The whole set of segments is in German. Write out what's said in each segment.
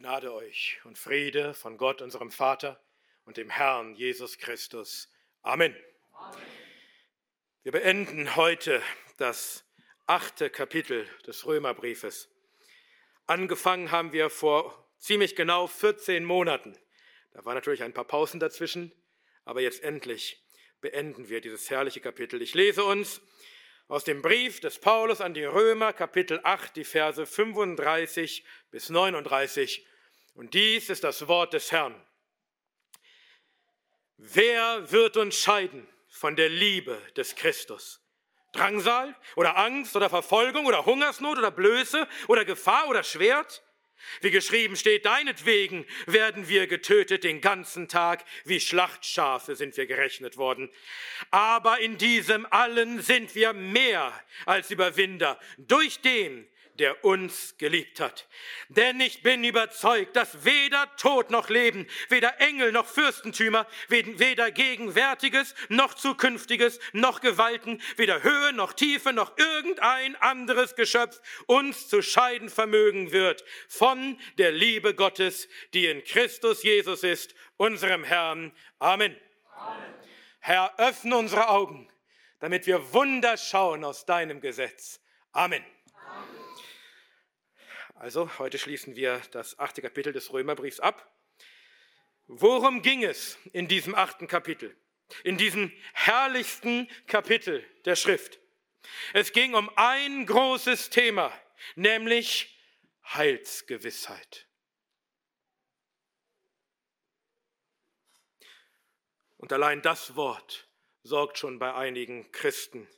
Gnade euch und Friede von Gott, unserem Vater und dem Herrn Jesus Christus. Amen. Amen. Wir beenden heute das achte Kapitel des Römerbriefes. Angefangen haben wir vor ziemlich genau 14 Monaten. Da waren natürlich ein paar Pausen dazwischen, aber jetzt endlich beenden wir dieses herrliche Kapitel. Ich lese uns aus dem Brief des Paulus an die Römer, Kapitel 8, die Verse 35 bis 39. Und dies ist das Wort des Herrn. Wer wird uns scheiden von der Liebe des Christus? Drangsal oder Angst oder Verfolgung oder Hungersnot oder Blöße oder Gefahr oder Schwert? Wie geschrieben steht, deinetwegen werden wir getötet den ganzen Tag, wie Schlachtschafe sind wir gerechnet worden. Aber in diesem allen sind wir mehr als Überwinder durch den, der uns geliebt hat. Denn ich bin überzeugt, dass weder Tod noch Leben, weder Engel noch Fürstentümer, weder Gegenwärtiges noch Zukünftiges noch Gewalten, weder Höhe noch Tiefe noch irgendein anderes Geschöpf uns zu scheiden vermögen wird von der Liebe Gottes, die in Christus Jesus ist, unserem Herrn. Amen. Amen. Herr, öffne unsere Augen, damit wir Wunder schauen aus deinem Gesetz. Amen. Also, heute schließen wir das achte Kapitel des Römerbriefs ab. Worum ging es in diesem achten Kapitel? In diesem herrlichsten Kapitel der Schrift? Es ging um ein großes Thema, nämlich Heilsgewissheit. Und allein das Wort sorgt schon bei einigen Christen,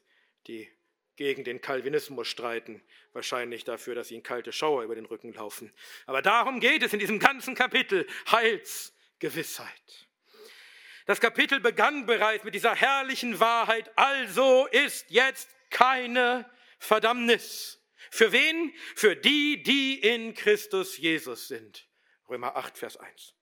die gegen den Calvinismus streiten, wahrscheinlich dafür, dass ihnen kalte Schauer über den Rücken laufen. Aber darum geht es in diesem ganzen Kapitel, Heilsgewissheit. Das Kapitel begann bereits mit dieser herrlichen Wahrheit, also ist jetzt keine Verdammnis. Für wen? Für die, die in Christus Jesus sind. Römer 8, Vers 1.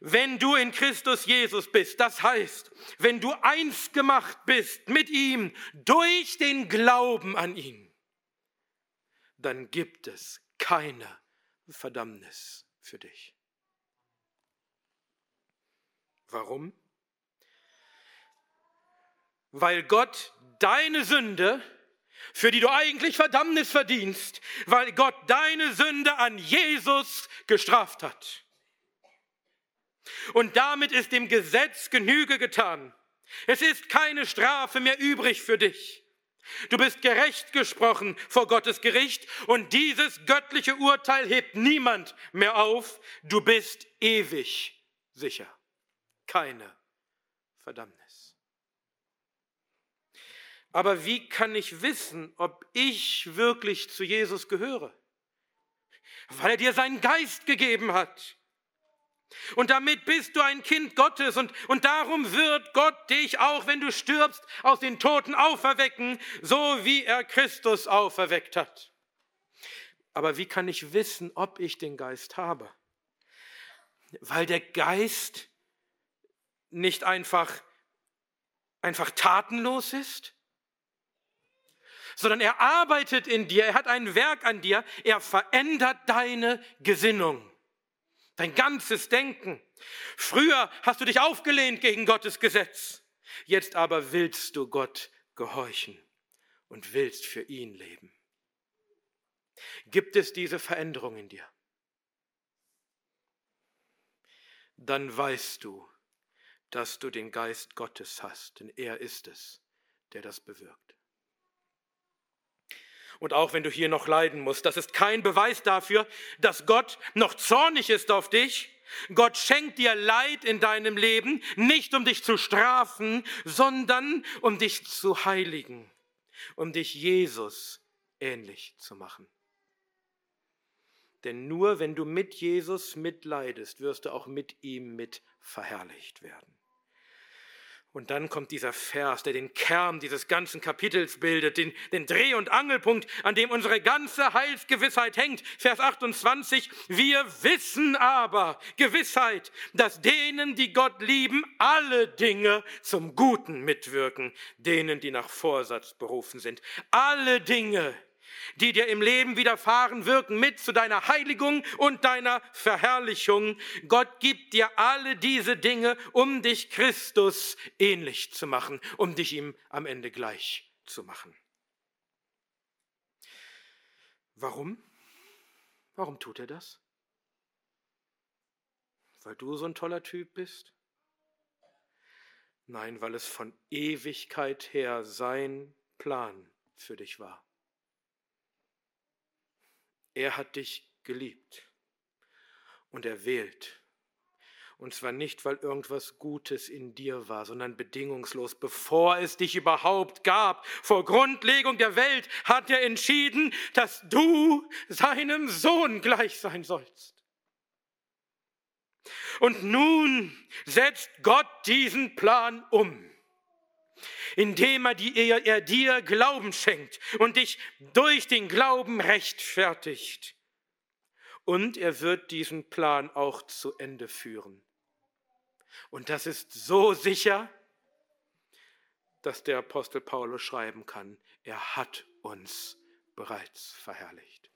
Wenn du in Christus Jesus bist, das heißt, wenn du eins gemacht bist mit ihm durch den Glauben an ihn, dann gibt es keine Verdammnis für dich. Warum? Weil Gott deine Sünde, für die du eigentlich Verdammnis verdienst, weil Gott deine Sünde an Jesus gestraft hat. Und damit ist dem Gesetz Genüge getan. Es ist keine Strafe mehr übrig für dich. Du bist gerecht gesprochen vor Gottes Gericht und dieses göttliche Urteil hebt niemand mehr auf. Du bist ewig sicher. Keine Verdammnis. Aber wie kann ich wissen, ob ich wirklich zu Jesus gehöre? Weil er dir seinen Geist gegeben hat. Und damit bist du ein Kind Gottes und, und darum wird Gott dich auch, wenn du stirbst, aus den Toten auferwecken, so wie er Christus auferweckt hat. Aber wie kann ich wissen, ob ich den Geist habe? Weil der Geist nicht einfach, einfach tatenlos ist, sondern er arbeitet in dir, er hat ein Werk an dir, er verändert deine Gesinnung dein ganzes Denken. Früher hast du dich aufgelehnt gegen Gottes Gesetz. Jetzt aber willst du Gott gehorchen und willst für ihn leben. Gibt es diese Veränderung in dir? Dann weißt du, dass du den Geist Gottes hast, denn er ist es, der das bewirkt. Und auch wenn du hier noch leiden musst, das ist kein Beweis dafür, dass Gott noch zornig ist auf dich. Gott schenkt dir Leid in deinem Leben, nicht um dich zu strafen, sondern um dich zu heiligen, um dich Jesus ähnlich zu machen. Denn nur wenn du mit Jesus mitleidest, wirst du auch mit ihm mit verherrlicht werden. Und dann kommt dieser Vers, der den Kern dieses ganzen Kapitels bildet, den, den Dreh- und Angelpunkt, an dem unsere ganze Heilsgewissheit hängt. Vers 28, wir wissen aber Gewissheit, dass denen, die Gott lieben, alle Dinge zum Guten mitwirken, denen, die nach Vorsatz berufen sind. Alle Dinge, die dir im Leben widerfahren, wirken mit zu deiner Heiligung und deiner Verherrlichung. Gott gibt dir alle diese Dinge, um dich Christus ähnlich zu machen, um dich ihm am Ende gleich zu machen. Warum? Warum tut er das? Weil du so ein toller Typ bist? Nein, weil es von Ewigkeit her sein Plan für dich war. Er hat dich geliebt und er wählt. Und zwar nicht, weil irgendwas Gutes in dir war, sondern bedingungslos. Bevor es dich überhaupt gab, vor Grundlegung der Welt, hat er entschieden, dass du seinem Sohn gleich sein sollst. Und nun setzt Gott diesen Plan um, indem er, die, er, er dir Glauben schenkt und dich durch den Glauben rechtfertigt. Und er wird diesen Plan auch zu Ende führen. Und das ist so sicher, dass der Apostel Paulus schreiben kann, er hat uns bereits verherrlicht.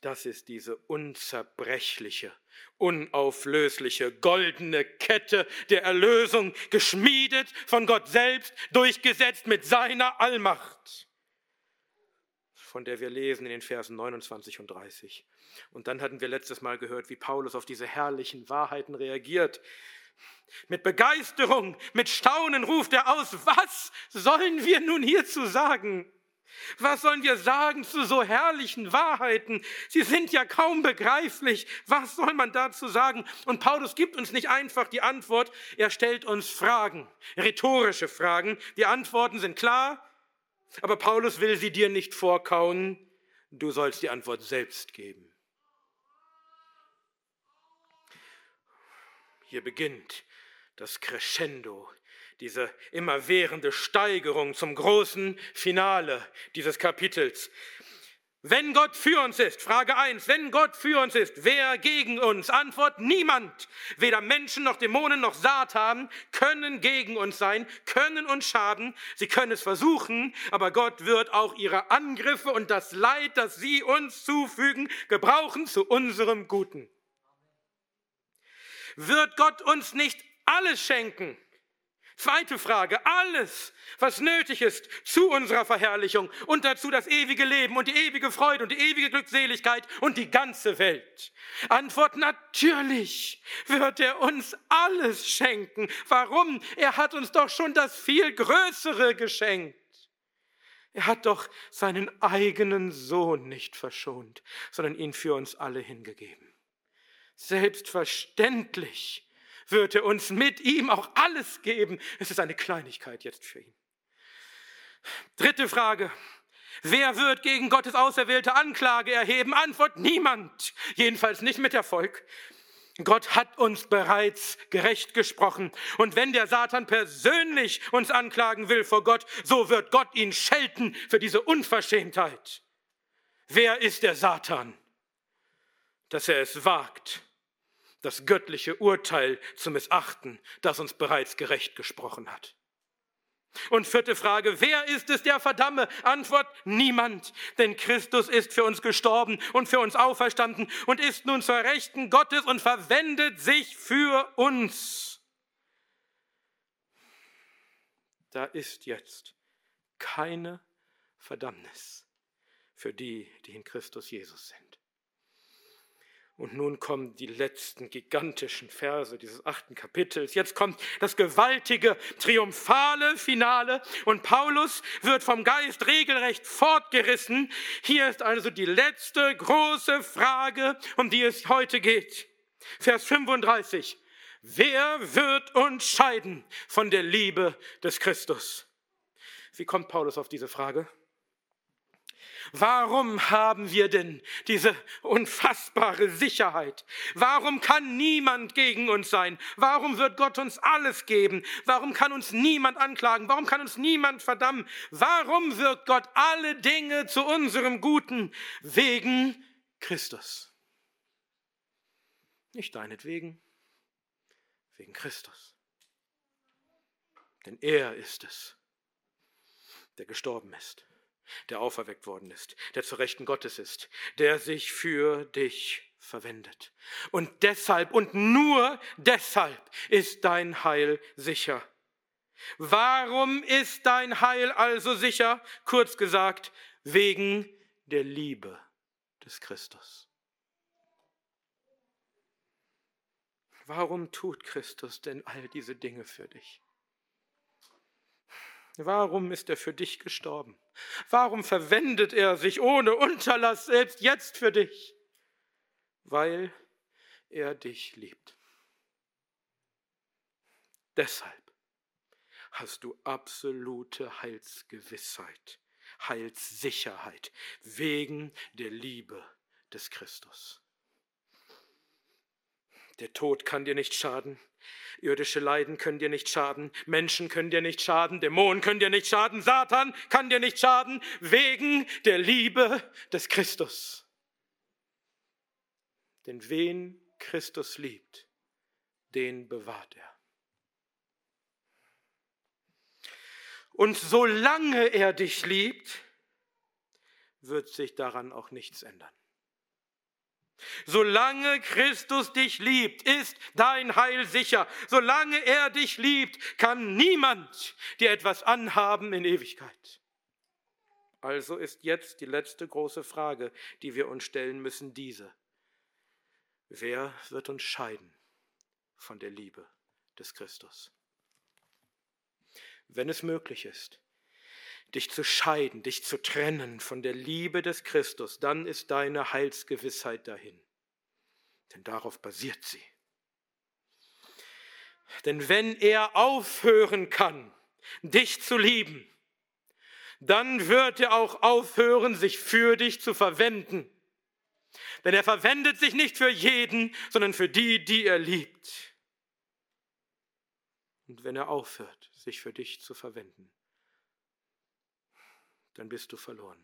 Das ist diese unzerbrechliche, unauflösliche, goldene Kette der Erlösung, geschmiedet von Gott selbst, durchgesetzt mit seiner Allmacht, von der wir lesen in den Versen 29 und 30. Und dann hatten wir letztes Mal gehört, wie Paulus auf diese herrlichen Wahrheiten reagiert. Mit Begeisterung, mit Staunen ruft er aus, was sollen wir nun hierzu sagen? Was sollen wir sagen zu so herrlichen Wahrheiten? Sie sind ja kaum begreiflich. Was soll man dazu sagen? Und Paulus gibt uns nicht einfach die Antwort, er stellt uns Fragen, rhetorische Fragen. Die Antworten sind klar, aber Paulus will sie dir nicht vorkauen. Du sollst die Antwort selbst geben. Hier beginnt das Crescendo diese immerwährende Steigerung zum großen Finale dieses Kapitels. Wenn Gott für uns ist, Frage 1, wenn Gott für uns ist, wer gegen uns? Antwort, niemand. Weder Menschen noch Dämonen noch Satan können gegen uns sein, können uns schaden. Sie können es versuchen, aber Gott wird auch ihre Angriffe und das Leid, das sie uns zufügen, gebrauchen zu unserem Guten. Wird Gott uns nicht alles schenken? Zweite Frage, alles, was nötig ist zu unserer Verherrlichung und dazu das ewige Leben und die ewige Freude und die ewige Glückseligkeit und die ganze Welt. Antwort, natürlich wird er uns alles schenken. Warum? Er hat uns doch schon das viel Größere geschenkt. Er hat doch seinen eigenen Sohn nicht verschont, sondern ihn für uns alle hingegeben. Selbstverständlich wird er uns mit ihm auch alles geben. Es ist eine Kleinigkeit jetzt für ihn. Dritte Frage. Wer wird gegen Gottes auserwählte Anklage erheben? Antwort niemand. Jedenfalls nicht mit Erfolg. Gott hat uns bereits gerecht gesprochen. Und wenn der Satan persönlich uns anklagen will vor Gott, so wird Gott ihn schelten für diese Unverschämtheit. Wer ist der Satan, dass er es wagt, das göttliche Urteil zu missachten, das uns bereits gerecht gesprochen hat. Und vierte Frage, wer ist es, der verdamme? Antwort, niemand, denn Christus ist für uns gestorben und für uns auferstanden und ist nun zur Rechten Gottes und verwendet sich für uns. Da ist jetzt keine Verdammnis für die, die in Christus Jesus sind. Und nun kommen die letzten gigantischen Verse dieses achten Kapitels. Jetzt kommt das gewaltige, triumphale Finale und Paulus wird vom Geist regelrecht fortgerissen. Hier ist also die letzte große Frage, um die es heute geht. Vers 35. Wer wird uns scheiden von der Liebe des Christus? Wie kommt Paulus auf diese Frage? Warum haben wir denn diese unfassbare Sicherheit? Warum kann niemand gegen uns sein? Warum wird Gott uns alles geben? Warum kann uns niemand anklagen? Warum kann uns niemand verdammen? Warum wirkt Gott alle Dinge zu unserem Guten? Wegen Christus. Nicht deinetwegen, wegen Christus. Denn er ist es, der gestorben ist, der auferweckt worden ist, der zu Rechten Gottes ist, der sich für dich verwendet. Und deshalb und nur deshalb ist dein Heil sicher. Warum ist dein Heil also sicher? Kurz gesagt, wegen der Liebe des Christus. Warum tut Christus denn all diese Dinge für dich? Warum ist er für dich gestorben? Warum verwendet er sich ohne Unterlass selbst jetzt für dich? Weil er dich liebt. Deshalb hast du absolute Heilsgewissheit, Heilssicherheit wegen der Liebe des Christus. Der Tod kann dir nicht schaden. Irdische Leiden können dir nicht schaden. Menschen können dir nicht schaden. Dämonen können dir nicht schaden. Satan kann dir nicht schaden. Wegen der Liebe des Christus. Denn wen Christus liebt, den bewahrt er. Und solange er dich liebt, wird sich daran auch nichts ändern. Solange Christus dich liebt, ist dein Heil sicher. Solange er dich liebt, kann niemand dir etwas anhaben in Ewigkeit. Also ist jetzt die letzte große Frage, die wir uns stellen müssen, diese. Wer wird uns scheiden von der Liebe des Christus? Wenn es möglich ist, dich zu scheiden, dich zu trennen von der Liebe des Christus, dann ist deine Heilsgewissheit dahin. Denn darauf basiert sie. Denn wenn er aufhören kann, dich zu lieben, dann wird er auch aufhören, sich für dich zu verwenden. Denn er verwendet sich nicht für jeden, sondern für die, die er liebt. Und wenn er aufhört, sich für dich zu verwenden, dann bist du verloren.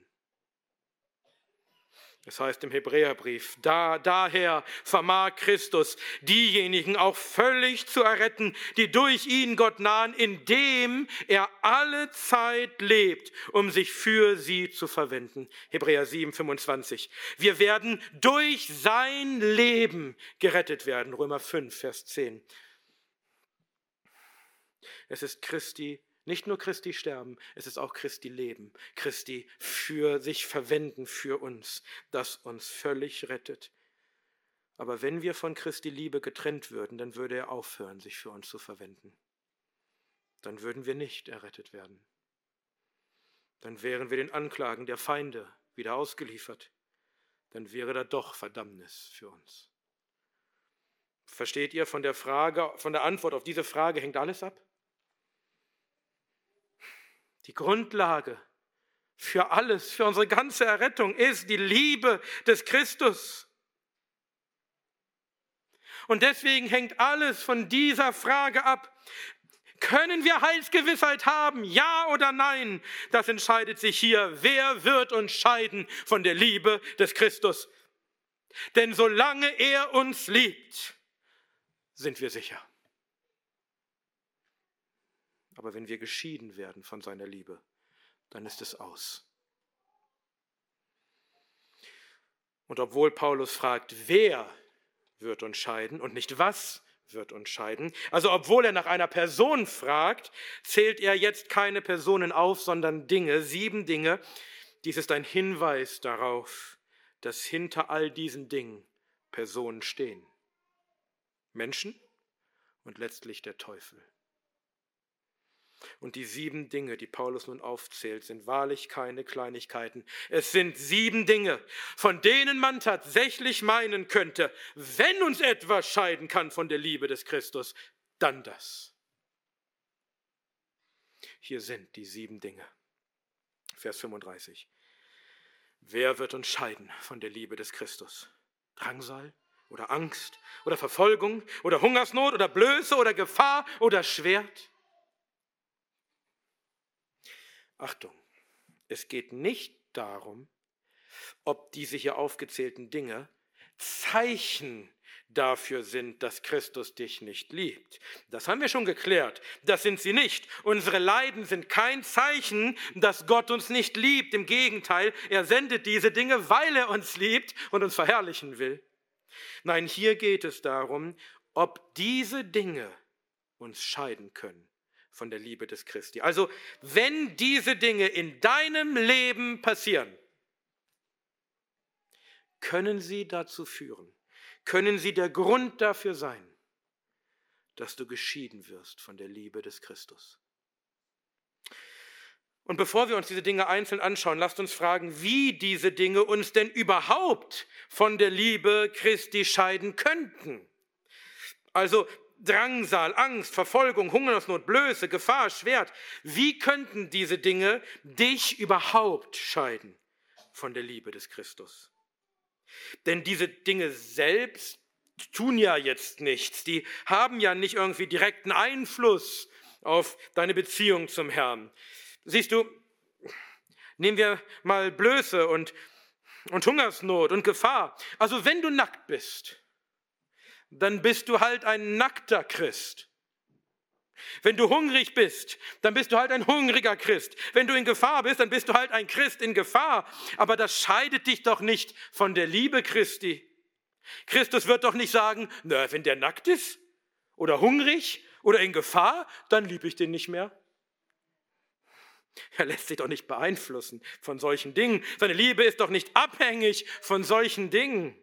Es heißt im Hebräerbrief, da, daher vermag Christus diejenigen auch völlig zu erretten, die durch ihn Gott nahen, indem er alle Zeit lebt, um sich für sie zu verwenden. Hebräer 7, 25. Wir werden durch sein Leben gerettet werden. Römer 5, Vers 10. Es ist Christi nicht nur Christi sterben, es ist auch Christi Leben. Christi für sich verwenden für uns, das uns völlig rettet. Aber wenn wir von Christi Liebe getrennt würden, dann würde er aufhören, sich für uns zu verwenden. Dann würden wir nicht errettet werden. Dann wären wir den Anklagen der Feinde wieder ausgeliefert. Dann wäre da doch Verdammnis für uns. Versteht ihr, von der Frage, von der Antwort auf diese Frage hängt alles ab? Die Grundlage für alles, für unsere ganze Errettung ist die Liebe des Christus. Und deswegen hängt alles von dieser Frage ab. Können wir Heilsgewissheit haben? Ja oder nein? Das entscheidet sich hier. Wer wird uns scheiden von der Liebe des Christus? Denn solange er uns liebt, sind wir sicher. Aber wenn wir geschieden werden von seiner Liebe, dann ist es aus. Und obwohl Paulus fragt, wer wird uns scheiden und nicht was wird uns scheiden, also obwohl er nach einer Person fragt, zählt er jetzt keine Personen auf, sondern Dinge, sieben Dinge. Dies ist ein Hinweis darauf, dass hinter all diesen Dingen Personen stehen. Menschen und letztlich der Teufel. Und die sieben Dinge, die Paulus nun aufzählt, sind wahrlich keine Kleinigkeiten. Es sind sieben Dinge, von denen man tatsächlich meinen könnte, wenn uns etwas scheiden kann von der Liebe des Christus, dann das. Hier sind die sieben Dinge. Vers 35. Wer wird uns scheiden von der Liebe des Christus? Drangsal oder Angst oder Verfolgung oder Hungersnot oder Blöße oder Gefahr oder Schwert? Achtung, es geht nicht darum, ob diese hier aufgezählten Dinge Zeichen dafür sind, dass Christus dich nicht liebt. Das haben wir schon geklärt. Das sind sie nicht. Unsere Leiden sind kein Zeichen, dass Gott uns nicht liebt. Im Gegenteil, er sendet diese Dinge, weil er uns liebt und uns verherrlichen will. Nein, hier geht es darum, ob diese Dinge uns scheiden können von der Liebe des Christi. Also, wenn diese Dinge in deinem Leben passieren, können sie dazu führen, können sie der Grund dafür sein, dass du geschieden wirst von der Liebe des Christus. Und bevor wir uns diese Dinge einzeln anschauen, lasst uns fragen, wie diese Dinge uns denn überhaupt von der Liebe Christi scheiden könnten. Also Drangsal, Angst, Verfolgung, Hungersnot, Blöße, Gefahr, Schwert. Wie könnten diese Dinge dich überhaupt scheiden von der Liebe des Christus? Denn diese Dinge selbst tun ja jetzt nichts. Die haben ja nicht irgendwie direkten Einfluss auf deine Beziehung zum Herrn. Siehst du, nehmen wir mal Blöße und, und Hungersnot und Gefahr. Also wenn du nackt bist, dann bist du halt ein nackter Christ. Wenn du hungrig bist, dann bist du halt ein hungriger Christ. Wenn du in Gefahr bist, dann bist du halt ein Christ in Gefahr. Aber das scheidet dich doch nicht von der Liebe Christi. Christus wird doch nicht sagen, na, wenn der nackt ist oder hungrig oder in Gefahr, dann liebe ich den nicht mehr. Er lässt sich doch nicht beeinflussen von solchen Dingen. Seine Liebe ist doch nicht abhängig von solchen Dingen.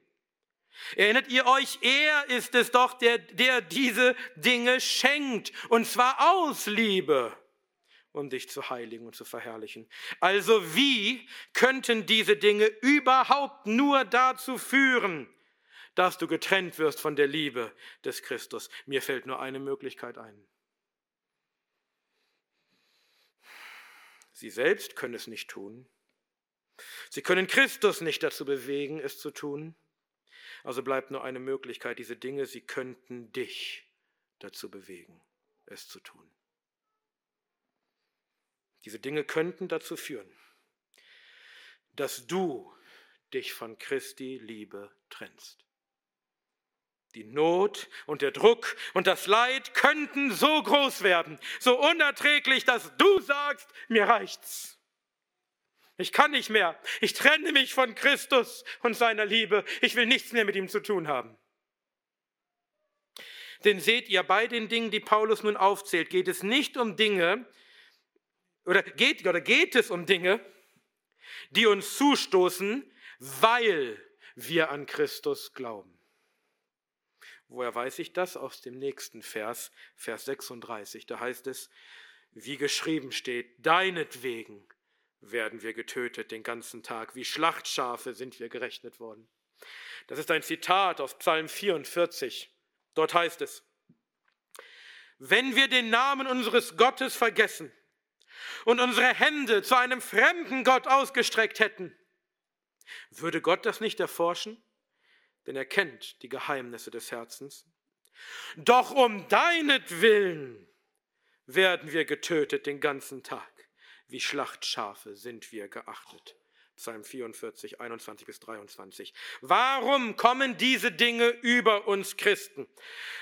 Erinnert ihr euch, er ist es doch, der, der diese Dinge schenkt, und zwar aus Liebe, um dich zu heiligen und zu verherrlichen. Also wie könnten diese Dinge überhaupt nur dazu führen, dass du getrennt wirst von der Liebe des Christus? Mir fällt nur eine Möglichkeit ein. Sie selbst können es nicht tun. Sie können Christus nicht dazu bewegen, es zu tun. Also bleibt nur eine Möglichkeit, diese Dinge, sie könnten dich dazu bewegen, es zu tun. Diese Dinge könnten dazu führen, dass du dich von Christi Liebe trennst. Die Not und der Druck und das Leid könnten so groß werden, so unerträglich, dass du sagst, mir reicht's. Ich kann nicht mehr. Ich trenne mich von Christus und seiner Liebe. Ich will nichts mehr mit ihm zu tun haben. Denn seht ihr, bei den Dingen, die Paulus nun aufzählt, geht es nicht um Dinge, oder geht, oder geht es um Dinge, die uns zustoßen, weil wir an Christus glauben. Woher weiß ich das? Aus dem nächsten Vers, Vers 36. Da heißt es, wie geschrieben steht, deinetwegen werden wir getötet den ganzen Tag. Wie Schlachtschafe sind wir gerechnet worden. Das ist ein Zitat aus Psalm 44. Dort heißt es, wenn wir den Namen unseres Gottes vergessen und unsere Hände zu einem fremden Gott ausgestreckt hätten, würde Gott das nicht erforschen? Denn er kennt die Geheimnisse des Herzens. Doch um deinetwillen werden wir getötet den ganzen Tag wie Schlachtschafe sind wir geachtet. Psalm 44, 21 bis 23. Warum kommen diese Dinge über uns Christen?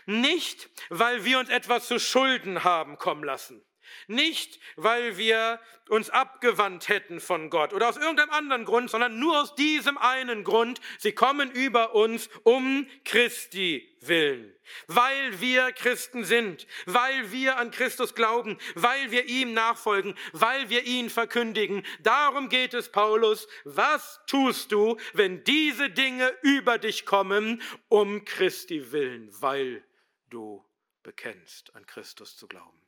Nicht, weil wir uns etwas zu Schulden haben kommen lassen. Nicht, weil wir uns abgewandt hätten von Gott oder aus irgendeinem anderen Grund, sondern nur aus diesem einen Grund. Sie kommen über uns um Christi willen. Weil wir Christen sind, weil wir an Christus glauben, weil wir ihm nachfolgen, weil wir ihn verkündigen. Darum geht es Paulus. Was tust du, wenn diese Dinge über dich kommen, um Christi willen, weil du bekennst, an Christus zu glauben?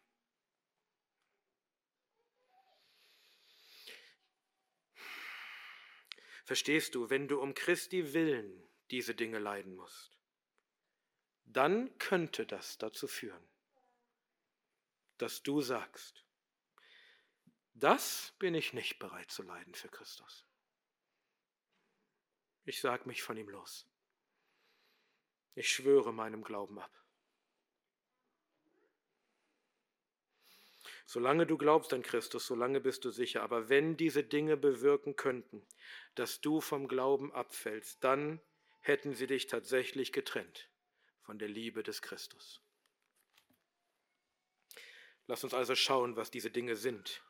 Verstehst du, wenn du um Christi willen diese Dinge leiden musst, dann könnte das dazu führen, dass du sagst, das bin ich nicht bereit zu leiden für Christus. Ich sag mich von ihm los. Ich schwöre meinem Glauben ab. Solange du glaubst an Christus, solange bist du sicher. Aber wenn diese Dinge bewirken könnten, dass du vom Glauben abfällst, dann hätten sie dich tatsächlich getrennt von der Liebe des Christus. Lass uns also schauen, was diese Dinge sind,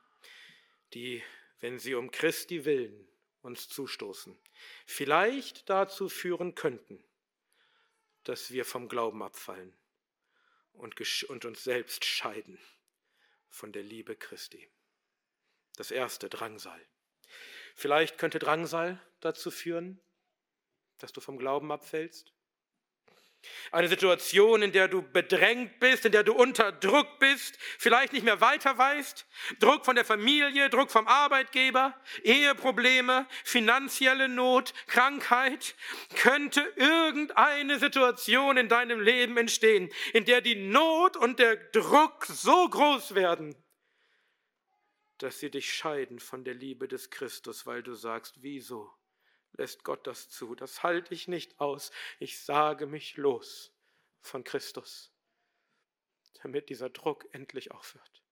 die, wenn sie um Christi willen uns zustoßen, vielleicht dazu führen könnten, dass wir vom Glauben abfallen und, uns selbst scheiden von der Liebe Christi. Das erste, Drangsal. Vielleicht könnte Drangsal dazu führen, dass du vom Glauben abfällst. Eine Situation, in der du bedrängt bist, in der du unter Druck bist, vielleicht nicht mehr weiter weißt. Druck von der Familie, Druck vom Arbeitgeber, Eheprobleme, finanzielle Not, Krankheit. Könnte irgendeine Situation in deinem Leben entstehen, in der die Not und der Druck so groß werden, dass sie dich scheiden von der Liebe des Christus, weil du sagst, wieso? Lässt Gott das zu. Das halte ich nicht aus. Ich sage mich los von Christus, damit dieser Druck endlich aufhört.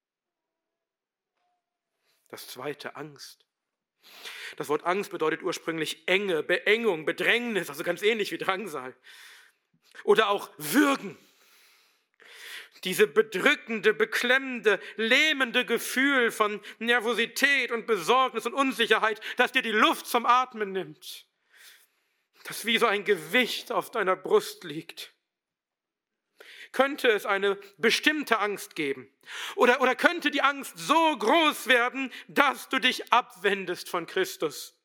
Das zweite, Angst. Das Wort Angst bedeutet ursprünglich Enge, Beengung, Bedrängnis, also ganz ähnlich wie Drangsal. Oder auch Würgen. Diese bedrückende, beklemmende, lähmende Gefühl von Nervosität und Besorgnis und Unsicherheit, das dir die Luft zum Atmen nimmt. Das wie so ein Gewicht auf deiner Brust liegt. Könnte es eine bestimmte Angst geben? Oder, oder könnte die Angst so groß werden, dass du dich abwendest von Christus?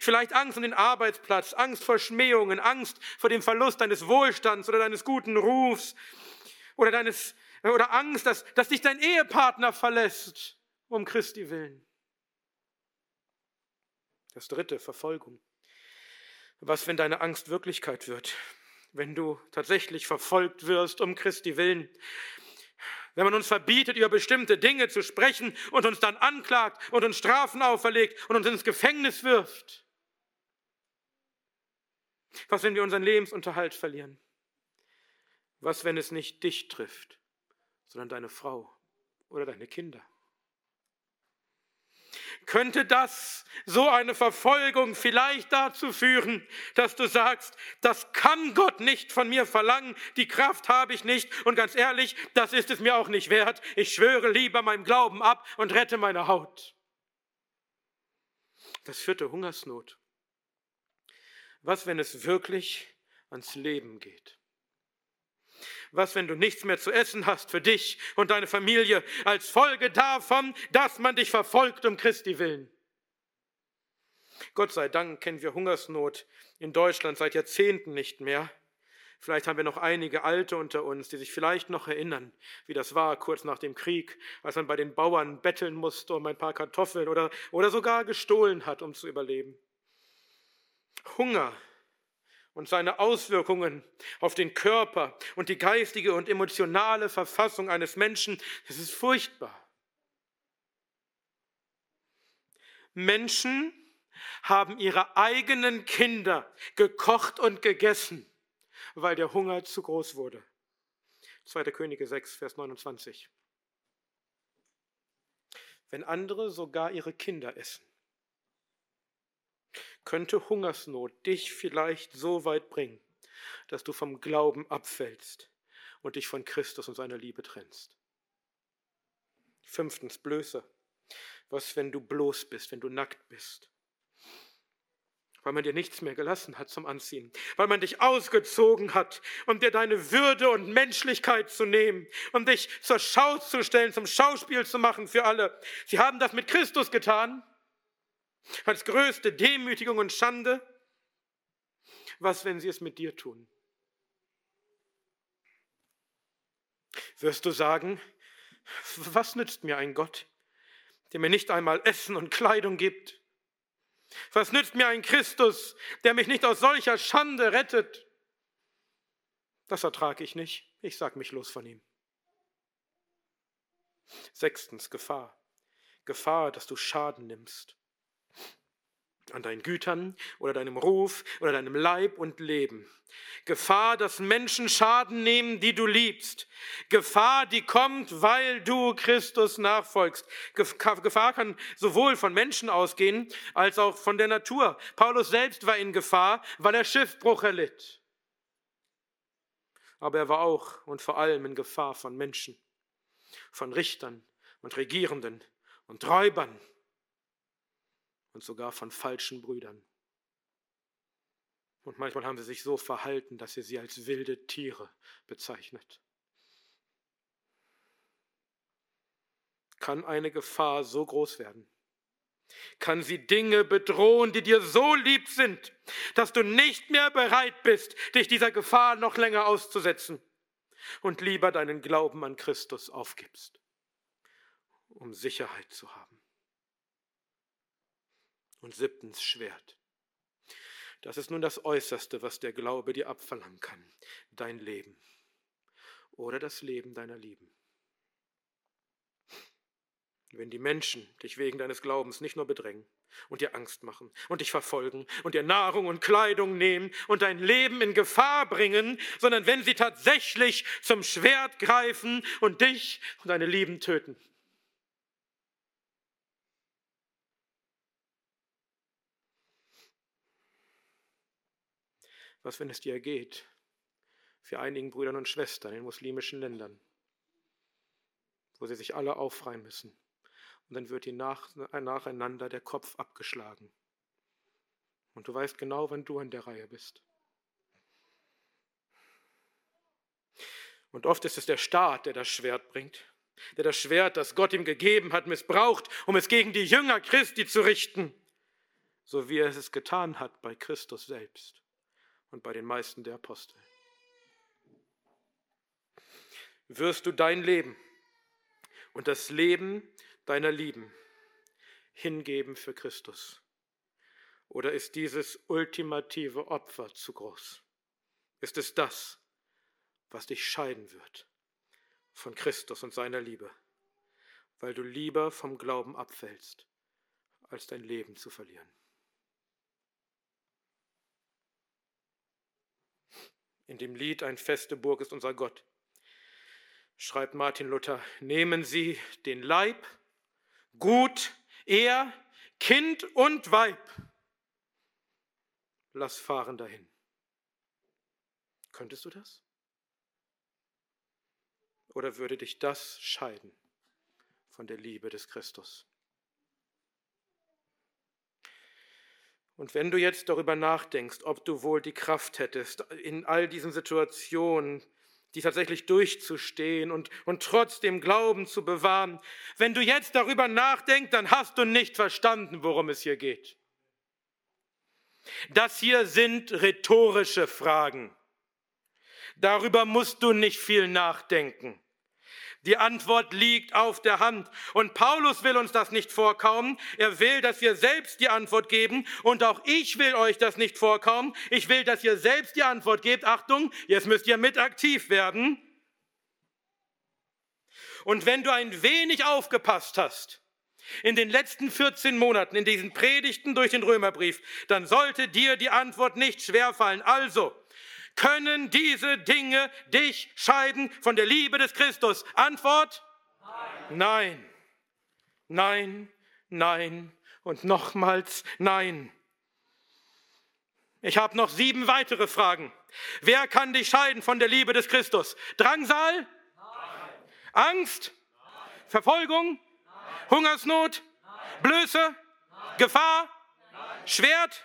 Vielleicht Angst um den Arbeitsplatz, Angst vor Schmähungen, Angst vor dem Verlust deines Wohlstands oder deines guten Rufs, oder, deines, oder Angst, dass, dass dich dein Ehepartner verlässt, um Christi willen. Das dritte, Verfolgung. Was, wenn deine Angst Wirklichkeit wird? Wenn du tatsächlich verfolgt wirst um Christi willen? Wenn man uns verbietet, über bestimmte Dinge zu sprechen und uns dann anklagt und uns Strafen auferlegt und uns ins Gefängnis wirft? Was, wenn wir unseren Lebensunterhalt verlieren? Was, wenn es nicht dich trifft, sondern deine Frau oder deine Kinder? Könnte das, so eine Verfolgung, vielleicht dazu führen, dass du sagst, das kann Gott nicht von mir verlangen, die Kraft habe ich nicht und ganz ehrlich, das ist es mir auch nicht wert. Ich schwöre lieber meinem Glauben ab und rette meine Haut. Das vierte Hungersnot. Was, wenn es wirklich ans Leben geht? Was, wenn du nichts mehr zu essen hast für dich und deine Familie als Folge davon, dass man dich verfolgt um Christi willen? Gott sei Dank kennen wir Hungersnot in Deutschland seit Jahrzehnten nicht mehr. Vielleicht haben wir noch einige Alte unter uns, die sich vielleicht noch erinnern, wie das war kurz nach dem Krieg, als man bei den Bauern betteln musste um ein paar Kartoffeln oder, oder sogar gestohlen hat, um zu überleben. Hunger und seine Auswirkungen auf den Körper und die geistige und emotionale Verfassung eines Menschen, das ist furchtbar. Menschen haben ihre eigenen Kinder gekocht und gegessen, weil der Hunger zu groß wurde. 2. Könige 6, Vers 29. Wenn andere sogar ihre Kinder essen, könnte Hungersnot dich vielleicht so weit bringen, dass du vom Glauben abfällst und dich von Christus und seiner Liebe trennst. Fünftens, Blöße. Was, wenn du bloß bist, wenn du nackt bist? Weil man dir nichts mehr gelassen hat zum Anziehen, weil man dich ausgezogen hat, um dir deine Würde und Menschlichkeit zu nehmen, um dich zur Schau zu stellen, zum Schauspiel zu machen für alle. Sie haben das mit Christus getan als größte Demütigung und Schande. Was, wenn sie es mit dir tun? Wirst du sagen, was nützt mir ein Gott, der mir nicht einmal Essen und Kleidung gibt? Was nützt mir ein Christus, der mich nicht aus solcher Schande rettet? Das ertrage ich nicht. Ich sag mich los von ihm. Sechstens, Gefahr. Gefahr, dass du Schaden nimmst an deinen Gütern oder deinem Ruf oder deinem Leib und Leben. Gefahr, dass Menschen Schaden nehmen, die du liebst. Gefahr, die kommt, weil du Christus nachfolgst. Gefahr kann sowohl von Menschen ausgehen als auch von der Natur. Paulus selbst war in Gefahr, weil er Schiffbruch erlitt. aber er war auch und vor allem in Gefahr von Menschen, von Richtern und Regierenden und Räubern und sogar von falschen Brüdern. Und manchmal haben sie sich so verhalten, dass er sie als wilde Tiere bezeichnet. Kann eine Gefahr so groß werden? Kann sie Dinge bedrohen, die dir so lieb sind, dass du nicht mehr bereit bist, dich dieser Gefahr noch länger auszusetzen und lieber deinen Glauben an Christus aufgibst, um Sicherheit zu haben? Und siebtens Schwert. Das ist nun das Äußerste, was der Glaube dir abverlangen kann, dein Leben oder das Leben deiner Lieben. Wenn die Menschen dich wegen deines Glaubens nicht nur bedrängen und dir Angst machen und dich verfolgen und dir Nahrung und Kleidung nehmen und dein Leben in Gefahr bringen, sondern wenn sie tatsächlich zum Schwert greifen und dich und deine Lieben töten. Was, wenn es dir geht, für einigen Brüdern und Schwestern in muslimischen Ländern, wo sie sich alle aufreihen müssen, und dann wird ihnen nach, nacheinander der Kopf abgeschlagen. Und du weißt genau, wann du an der Reihe bist. Und oft ist es der Staat, der das Schwert bringt, der das Schwert, das Gott ihm gegeben hat, missbraucht, um es gegen die Jünger Christi zu richten, so wie er es getan hat bei Christus selbst und bei den meisten der Apostel. Wirst du dein Leben und das Leben deiner Lieben hingeben für Christus? Oder ist dieses ultimative Opfer zu groß? Ist es das, was dich scheiden wird von Christus und seiner Liebe, weil du lieber vom Glauben abfällst, als dein Leben zu verlieren? In dem Lied Ein feste Burg ist unser Gott schreibt Martin Luther, nehmen Sie den Leib, Gut, er, Kind und Weib, lass fahren dahin. Könntest du das? Oder würde dich das scheiden von der Liebe des Christus? Und wenn du jetzt darüber nachdenkst, ob du wohl die Kraft hättest, in all diesen Situationen, die tatsächlich durchzustehen und, und trotzdem Glauben zu bewahren, wenn du jetzt darüber nachdenkst, dann hast du nicht verstanden, worum es hier geht. Das hier sind rhetorische Fragen. Darüber musst du nicht viel nachdenken. Die Antwort liegt auf der Hand. Und Paulus will uns das nicht vorkauen. Er will, dass wir selbst die Antwort geben. Und auch ich will euch das nicht vorkauen. Ich will, dass ihr selbst die Antwort gebt. Achtung, jetzt müsst ihr mit aktiv werden. Und wenn du ein wenig aufgepasst hast, in den letzten 14 Monaten, in diesen Predigten durch den Römerbrief, dann sollte dir die Antwort nicht schwerfallen. Also, können diese Dinge dich scheiden von der Liebe des Christus? Antwort? Nein. Nein, nein, nein und nochmals nein. Ich habe noch sieben weitere Fragen. Wer kann dich scheiden von der Liebe des Christus? Drangsal? Nein. Angst? Nein. Verfolgung? Nein. Hungersnot? Blöße? Gefahr? Schwert?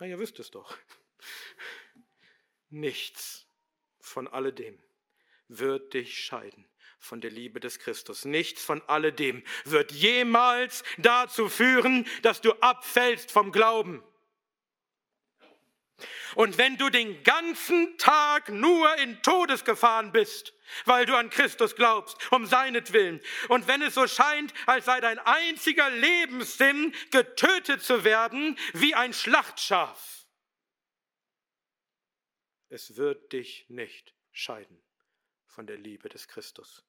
Na, ihr wisst es doch. Nichts von alledem wird dich scheiden von der Liebe des Christus. Nichts von alledem wird jemals dazu führen, dass du abfällst vom Glauben. Und wenn du den ganzen Tag nur in Todesgefahren bist, weil du an Christus glaubst, um seinetwillen, und wenn es so scheint, als sei dein einziger Lebenssinn, getötet zu werden wie ein Schlachtschaf, es wird dich nicht scheiden von der Liebe des Christus.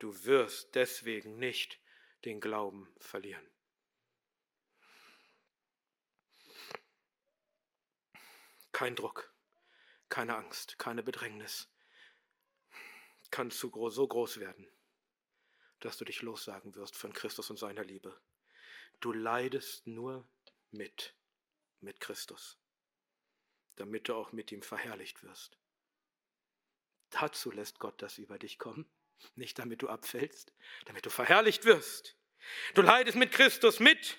Du wirst deswegen nicht den Glauben verlieren. Kein Druck, keine Angst, keine Bedrängnis kann zu groß, so groß werden, dass du dich lossagen wirst von Christus und seiner Liebe. Du leidest nur mit, mit Christus. damit du auch mit ihm verherrlicht wirst. Dazu lässt Gott das über dich kommen, nicht damit du abfällst, damit du verherrlicht wirst. Du leidest mit Christus mit,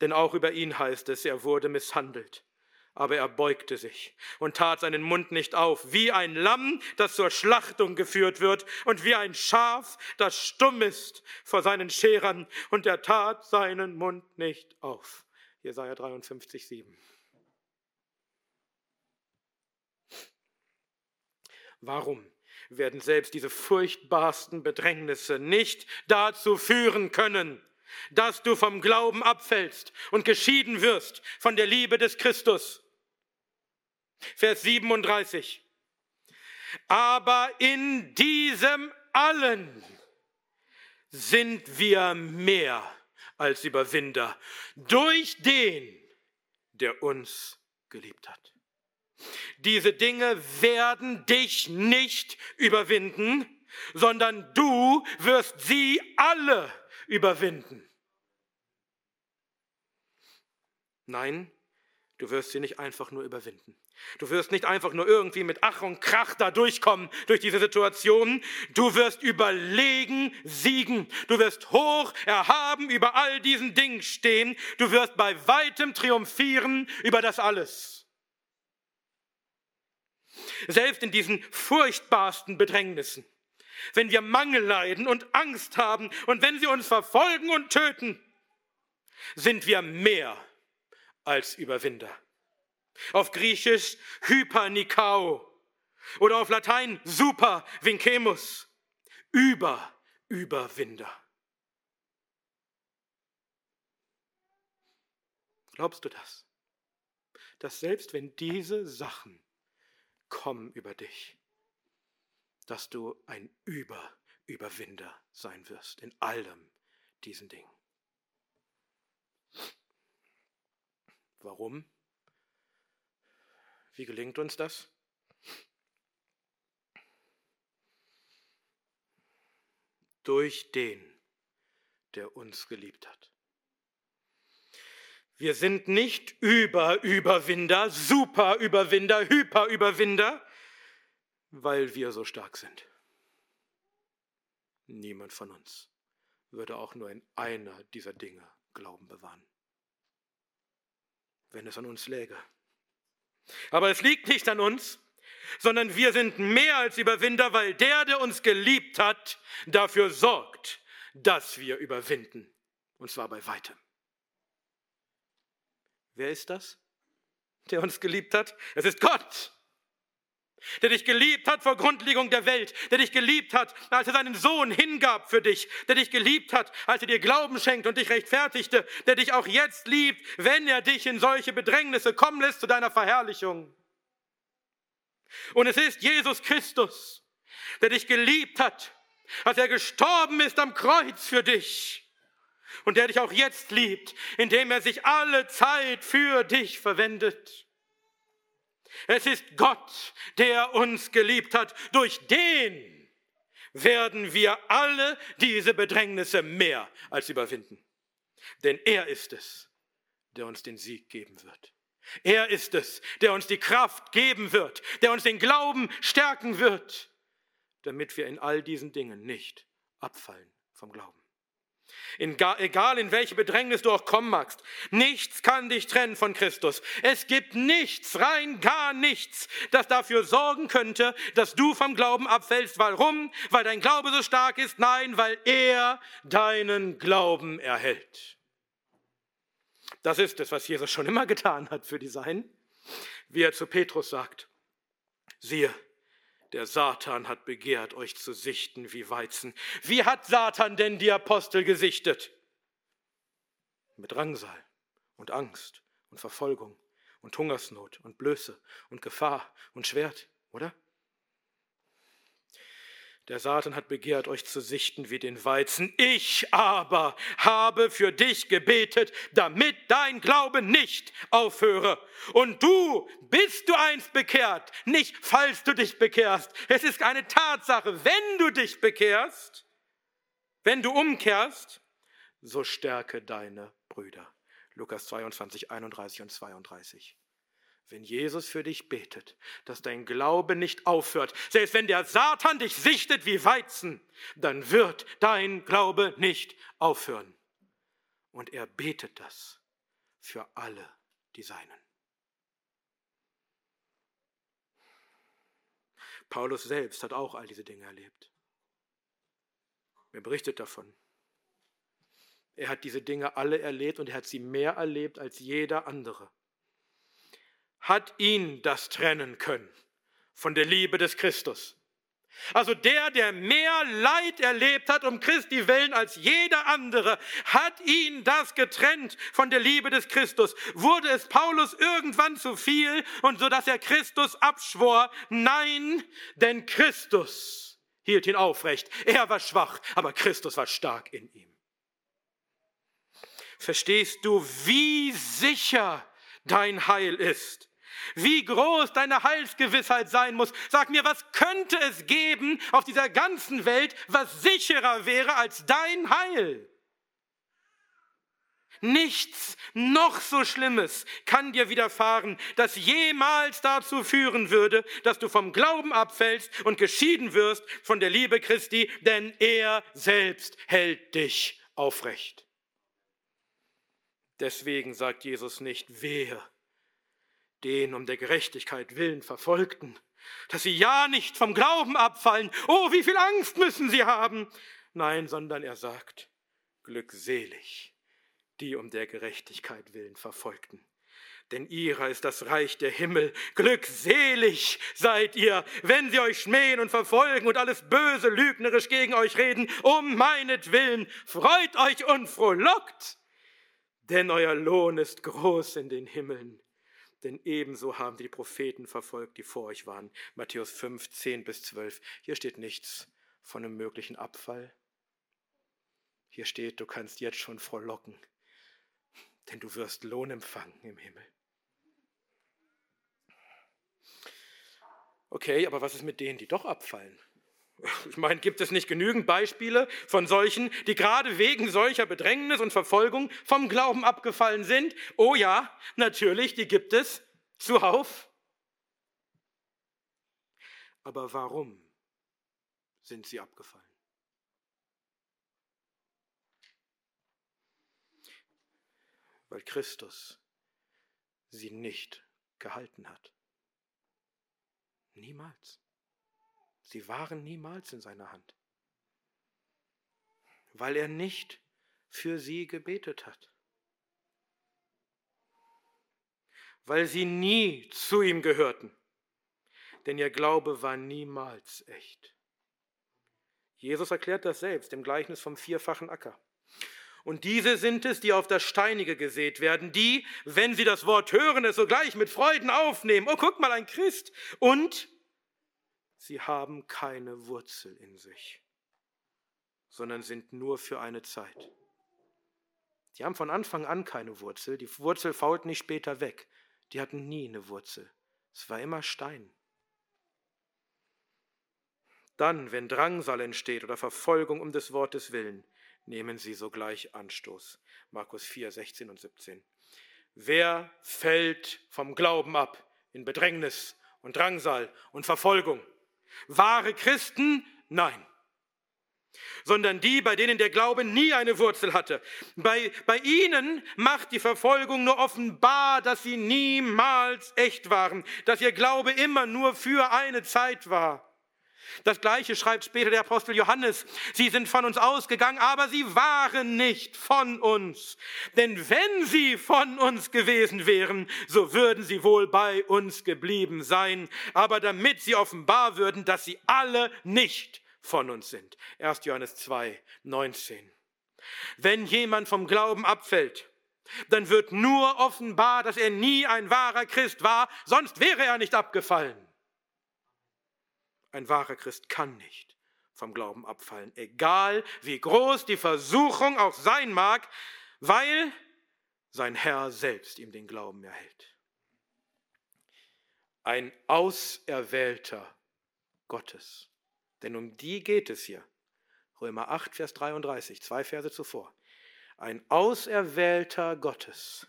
denn auch über ihn heißt es, er wurde misshandelt. Aber er beugte sich und tat seinen Mund nicht auf, wie ein Lamm, das zur Schlachtung geführt wird, und wie ein Schaf, das stumm ist vor seinen Scherern, und er tat seinen Mund nicht auf. Jesaja 53, 7. Warum werden selbst diese furchtbarsten Bedrängnisse nicht dazu führen können, dass du vom Glauben abfällst und geschieden wirst von der Liebe des Christus? Vers 37. Aber in diesem allen sind wir mehr als Überwinder durch den, der uns geliebt hat. Diese Dinge werden dich nicht überwinden, sondern du wirst sie alle überwinden. Nein, du wirst sie nicht einfach nur überwinden. Du wirst nicht einfach nur irgendwie mit Ach und Krach da durchkommen durch diese Situation. Du wirst überlegen siegen. Du wirst hoch erhaben über all diesen Dingen stehen. Du wirst bei weitem triumphieren über das alles. Selbst in diesen furchtbarsten Bedrängnissen, wenn wir Mangel leiden und Angst haben und wenn sie uns verfolgen und töten, sind wir mehr als Überwinder. Auf Griechisch Hypernikao oder auf Latein Super Vincemus, über Überwinder. Glaubst du das? Dass selbst wenn diese Sachen kommen über dich, dass du ein Über-Überwinder sein wirst in allem diesen Dingen. Warum? Wie gelingt uns das? Durch den, der uns geliebt hat. Wir sind nicht Über-Überwinder, Super-Überwinder, Hyper-Überwinder, weil wir so stark sind. Niemand von uns würde auch nur in einer dieser Dinge Glauben bewahren, wenn es an uns läge. Aber es liegt nicht an uns, sondern wir sind mehr als Überwinder, weil der, der uns geliebt hat, dafür sorgt, dass wir überwinden. Und zwar bei weitem. Wer ist das, der uns geliebt hat? Es ist Gott, der dich geliebt hat vor Grundlegung der Welt, der dich geliebt hat, als er seinen Sohn hingab für dich, der dich geliebt hat, als er dir Glauben schenkt und dich rechtfertigte, der dich auch jetzt liebt, wenn er dich in solche Bedrängnisse kommen lässt zu deiner Verherrlichung. Und es ist Jesus Christus, der dich geliebt hat, als er gestorben ist am Kreuz für dich und der dich auch jetzt liebt, indem er sich alle Zeit für dich verwendet. Es ist Gott, der uns geliebt hat. Durch den werden wir alle diese Bedrängnisse mehr als überwinden. Denn er ist es, der uns den Sieg geben wird. Er ist es, der uns die Kraft geben wird, der uns den Glauben stärken wird, damit wir in all diesen Dingen nicht abfallen vom Glauben. Egal in welche Bedrängnis du auch kommen magst. Nichts kann dich trennen von Christus. Es gibt nichts, rein gar nichts, das dafür sorgen könnte, dass du vom Glauben abfällst. Warum? Weil dein Glaube so stark ist? Nein, weil er deinen Glauben erhält. Das ist es, was Jesus schon immer getan hat für die Seinen. Wie er zu Petrus sagt, siehe, der Satan hat begehrt, euch zu sichten wie Weizen. Wie hat Satan denn die Apostel gesichtet? Mit Drangsal und Angst und Verfolgung und Hungersnot und Blöße und Gefahr und Schwert, oder? Der Satan hat begehrt, euch zu sichten wie den Weizen. Ich aber habe für dich gebetet, damit dein Glaube nicht aufhöre. Und du bist du einst bekehrt, nicht falls du dich bekehrst. Es ist eine Tatsache, wenn du dich bekehrst, wenn du umkehrst, so stärke deine Brüder. Lukas 22, 31 und 32. wenn Jesus für dich betet, dass dein Glaube nicht aufhört. Selbst wenn der Satan dich sichtet wie Weizen, dann wird dein Glaube nicht aufhören. Und er betet das für alle die Seinen. Paulus selbst hat auch all diese Dinge erlebt. Er berichtet davon. Er hat diese Dinge alle erlebt und er hat sie mehr erlebt als jeder andere. Hat ihn das trennen können von der Liebe des Christus? Also der, der mehr Leid erlebt hat um Christi willen als jeder andere, hat ihn das getrennt von der Liebe des Christus. Wurde es Paulus irgendwann zu viel und so dass er Christus abschwor? Nein, denn Christus hielt ihn aufrecht. Er war schwach, aber Christus war stark in ihm. Verstehst du, wie sicher dein Heil ist? Wie groß deine Heilsgewissheit sein muss. Sag mir, was könnte es geben auf dieser ganzen Welt, was sicherer wäre als dein Heil? Nichts noch so Schlimmes kann dir widerfahren, das jemals dazu führen würde, dass du vom Glauben abfällst und geschieden wirst von der Liebe Christi, denn er selbst hält dich aufrecht. Deswegen sagt Jesus nicht, wehe den um der Gerechtigkeit willen Verfolgten, dass sie ja nicht vom Glauben abfallen. Oh, wie viel Angst müssen sie haben. Nein, sondern er sagt, glückselig, die um der Gerechtigkeit willen Verfolgten. Denn ihrer ist das Reich der Himmel. Glückselig seid ihr, wenn sie euch schmähen und verfolgen und alles Böse lügnerisch gegen euch reden, um meinetwillen. Freut euch und frohlockt, denn euer Lohn ist groß in den Himmeln denn ebenso haben die Propheten verfolgt, die vor euch waren. Matthäus 5, 10 bis 12. Hier steht nichts von einem möglichen Abfall. Hier steht, du kannst jetzt schon frohlocken, denn du wirst Lohn empfangen im Himmel. Okay, aber was ist mit denen, die doch abfallen? Ich meine, gibt es nicht genügend Beispiele von solchen, die gerade wegen solcher Bedrängnis und Verfolgung vom Glauben abgefallen sind? Oh ja, natürlich, die gibt es zuhauf. Aber warum sind sie abgefallen? Weil Christus sie nicht gehalten hat. Niemals. Sie waren niemals in seiner Hand, weil er nicht für sie gebetet hat, weil sie nie zu ihm gehörten, denn ihr Glaube war niemals echt. Jesus erklärt das selbst im Gleichnis vom vierfachen Acker. Und diese sind es, die auf das Steinige gesät werden, die, wenn sie das Wort hören, es sogleich mit Freuden aufnehmen. Oh, guck mal, ein Christ. Und sie haben keine Wurzel in sich, sondern sind nur für eine Zeit. Die haben von Anfang an keine Wurzel, die Wurzel fault nicht später weg, die hatten nie eine Wurzel, es war immer Stein. Dann, wenn Drangsal entsteht oder Verfolgung um des Wortes willen, nehmen sie sogleich Anstoß. Markus 4, 16 und 17. Wer fällt vom Glauben ab in Bedrängnis und Drangsal und Verfolgung? Wahre Christen? Nein. Sondern die, bei denen der Glaube nie eine Wurzel hatte. Bei, bei ihnen macht die Verfolgung nur offenbar, dass sie niemals echt waren, dass ihr Glaube immer nur für eine Zeit war. Das gleiche schreibt später der Apostel Johannes. Sie sind von uns ausgegangen, aber sie waren nicht von uns. Denn wenn sie von uns gewesen wären, so würden sie wohl bei uns geblieben sein. Aber damit sie offenbar würden, dass sie alle nicht von uns sind. 1. Johannes 2, 19. Wenn jemand vom Glauben abfällt, dann wird nur offenbar, dass er nie ein wahrer Christ war, sonst wäre er nicht abgefallen. Ein wahrer Christ kann nicht vom Glauben abfallen, egal wie groß die Versuchung auch sein mag, weil sein Herr selbst ihm den Glauben erhält. Ein Auserwählter Gottes. Denn um die geht es hier. Römer 8, Vers 33, zwei Verse zuvor. Ein Auserwählter Gottes.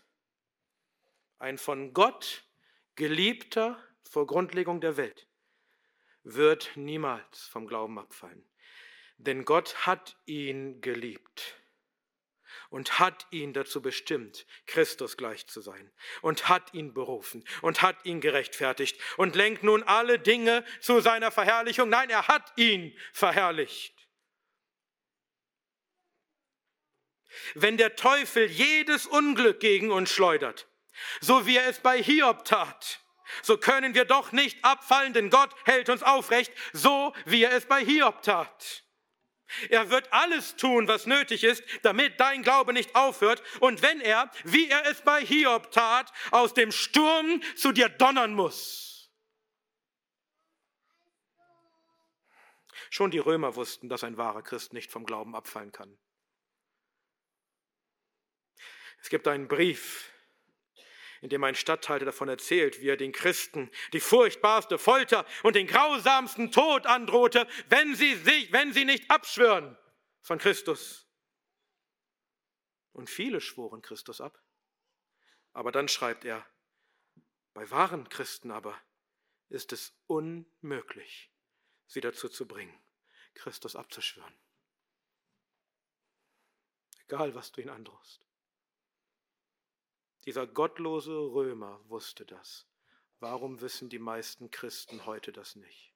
Ein von Gott Geliebter vor Grundlegung der Welt, wird niemals vom Glauben abfallen. Denn Gott hat ihn geliebt und hat ihn dazu bestimmt, Christus gleich zu sein und hat ihn berufen und hat ihn gerechtfertigt und lenkt nun alle Dinge zu seiner Verherrlichung. Nein, er hat ihn verherrlicht. Wenn der Teufel jedes Unglück gegen uns schleudert, so wie er es bei Hiob tat, so können wir doch nicht abfallen, denn Gott hält uns aufrecht, so wie er es bei Hiob tat. Er wird alles tun, was nötig ist, damit dein Glaube nicht aufhört. Und wenn er, wie er es bei Hiob tat, aus dem Sturm zu dir donnern muss. Schon die Römer wussten, dass ein wahrer Christ nicht vom Glauben abfallen kann. Es gibt einen Brief in dem ein Statthalter davon erzählt, wie er den Christen die furchtbarste Folter und den grausamsten Tod androhte, wenn sie, sich, wenn sie nicht abschwören von Christus. Und viele schworen Christus ab. Aber dann schreibt er, bei wahren Christen aber ist es unmöglich, sie dazu zu bringen, Christus abzuschwören. Egal, was du ihn androhst. Dieser gottlose Römer wusste das. Warum wissen die meisten Christen heute das nicht?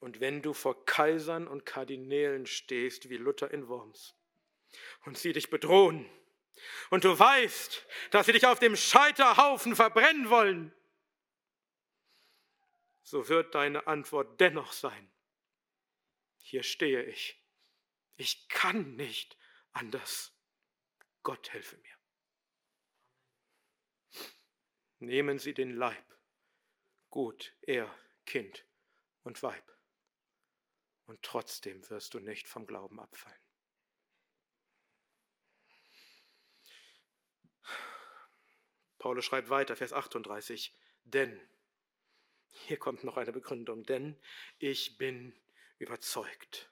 Und wenn du vor Kaisern und Kardinälen stehst wie Luther in Worms und sie dich bedrohen und du weißt, dass sie dich auf dem Scheiterhaufen verbrennen wollen, so wird deine Antwort dennoch sein, hier stehe ich, ich kann nicht anders. Gott helfe mir. Nehmen Sie den Leib, gut, er, Kind und Weib, und trotzdem wirst du nicht vom Glauben abfallen. Paulus schreibt weiter, Vers 38, denn, hier kommt noch eine Begründung, denn ich bin überzeugt,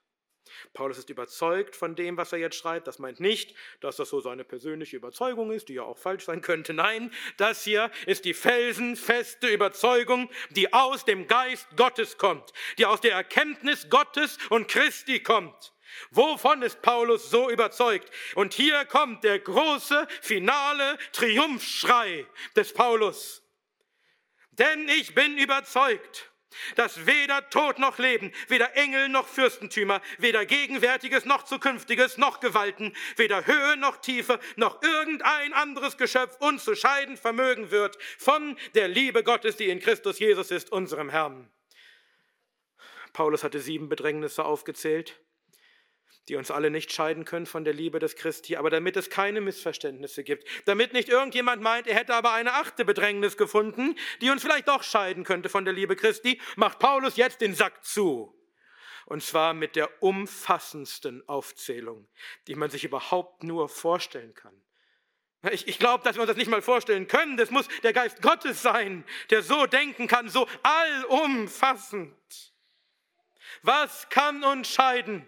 Paulus ist überzeugt von dem, was er jetzt schreibt. Das meint nicht, dass das so seine persönliche Überzeugung ist, die ja auch falsch sein könnte. Nein, das hier ist die felsenfeste Überzeugung, die aus dem Geist Gottes kommt, die aus der Erkenntnis Gottes und Christi kommt. Wovon ist Paulus so überzeugt? Und hier kommt der große, finale Triumphschrei des Paulus. Denn ich bin überzeugt, dass weder Tod noch Leben, weder Engel noch Fürstentümer, weder Gegenwärtiges noch Zukünftiges noch Gewalten, weder Höhe noch Tiefe noch irgendein anderes Geschöpf uns zu scheiden vermögen wird von der Liebe Gottes, die in Christus Jesus ist, unserem Herrn. Paulus hatte sieben Bedrängnisse aufgezählt die uns alle nicht scheiden können von der Liebe des Christi, aber damit es keine Missverständnisse gibt, damit nicht irgendjemand meint, er hätte aber eine achte Bedrängnis gefunden, die uns vielleicht doch scheiden könnte von der Liebe Christi, macht Paulus jetzt den Sack zu. Und zwar mit der umfassendsten Aufzählung, die man sich überhaupt nur vorstellen kann. Ich, ich glaube, dass wir uns das nicht mal vorstellen können. Das muss der Geist Gottes sein, der so denken kann, so allumfassend. Was kann uns scheiden?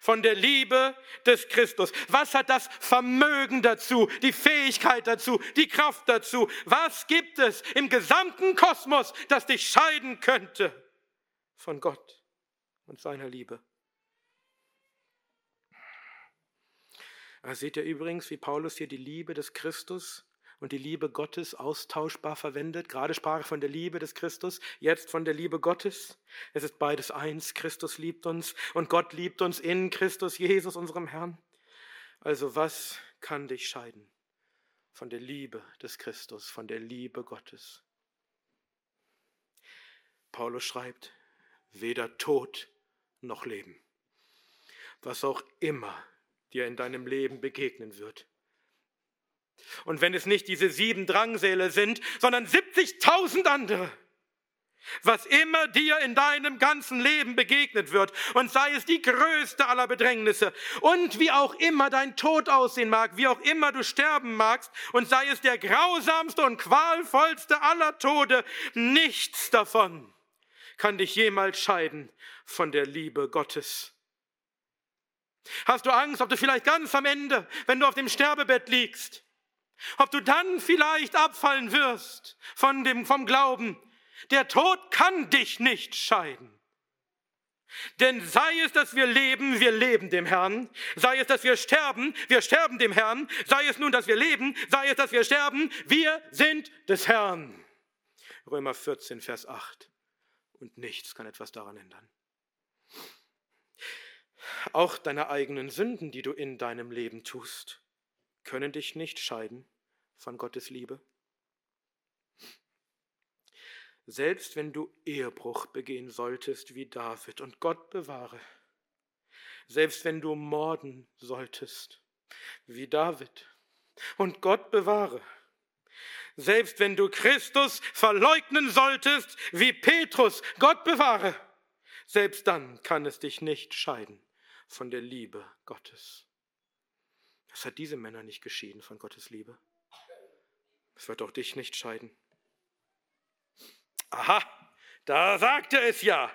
Von der Liebe des Christus. Was hat das Vermögen dazu, die Fähigkeit dazu, die Kraft dazu? Was gibt es im gesamten Kosmos, das dich scheiden könnte von Gott und seiner Liebe? Da seht ihr übrigens, wie Paulus hier die Liebe des Christus und die Liebe Gottes austauschbar verwendet. Gerade sprach er von der Liebe des Christus, jetzt von der Liebe Gottes. Es ist beides eins. Christus liebt uns und Gott liebt uns in Christus Jesus, unserem Herrn. Also was kann dich scheiden von der Liebe des Christus, von der Liebe Gottes? Paulus schreibt, weder Tod noch Leben. Was auch immer dir in deinem Leben begegnen wird, und wenn es nicht diese sieben Drangsäle sind, sondern 70.000 andere, was immer dir in deinem ganzen Leben begegnet wird, und sei es die größte aller Bedrängnisse, und wie auch immer dein Tod aussehen mag, wie auch immer du sterben magst, und sei es der grausamste und qualvollste aller Tode, nichts davon kann dich jemals scheiden von der Liebe Gottes. Hast du Angst, ob du vielleicht ganz am Ende, wenn du auf dem Sterbebett liegst, ob du dann vielleicht abfallen wirst von dem, vom Glauben. Der Tod kann dich nicht scheiden. Denn sei es, dass wir leben, wir leben dem Herrn. Sei es, dass wir sterben, wir sterben dem Herrn. Sei es nun, dass wir leben, sei es, dass wir sterben, wir sind des Herrn. Römer 14, Vers 8. Und nichts kann etwas daran ändern. Auch deine eigenen Sünden, die du in deinem Leben tust, können dich nicht scheiden von Gottes Liebe. Selbst wenn du Ehebruch begehen solltest wie David und Gott bewahre, selbst wenn du morden solltest wie David und Gott bewahre, selbst wenn du Christus verleugnen solltest wie Petrus, Gott bewahre, selbst dann kann es dich nicht scheiden von der Liebe Gottes. Das hat diese Männer nicht geschieden von Gottes Liebe. Es wird auch dich nicht scheiden. Aha, da sagte es ja.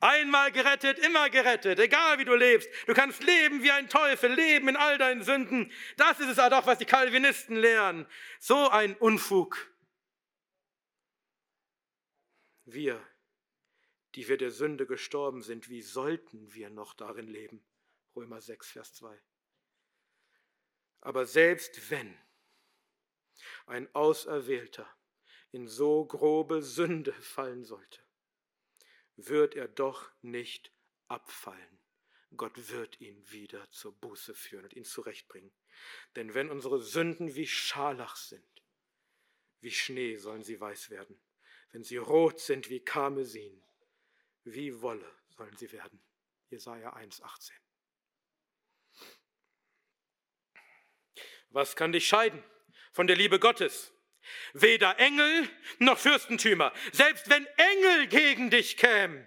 Einmal gerettet, immer gerettet, egal wie du lebst. Du kannst leben wie ein Teufel, leben in all deinen Sünden. Das ist es doch, was die Calvinisten lehren. So ein Unfug. Wir, die wir der Sünde gestorben sind, wie sollten wir noch darin leben? Römer 6, Vers 2. Aber selbst wenn ein Auserwählter in so grobe Sünde fallen sollte, wird er doch nicht abfallen. Gott wird ihn wieder zur Buße führen und ihn zurechtbringen. Denn wenn unsere Sünden wie Scharlach sind, wie Schnee sollen sie weiß werden. Wenn sie rot sind wie Karmesin, wie Wolle sollen sie werden. Jesaja 1,18. Was kann dich scheiden von der Liebe Gottes? Weder Engel noch Fürstentümer, selbst wenn Engel gegen dich kämen.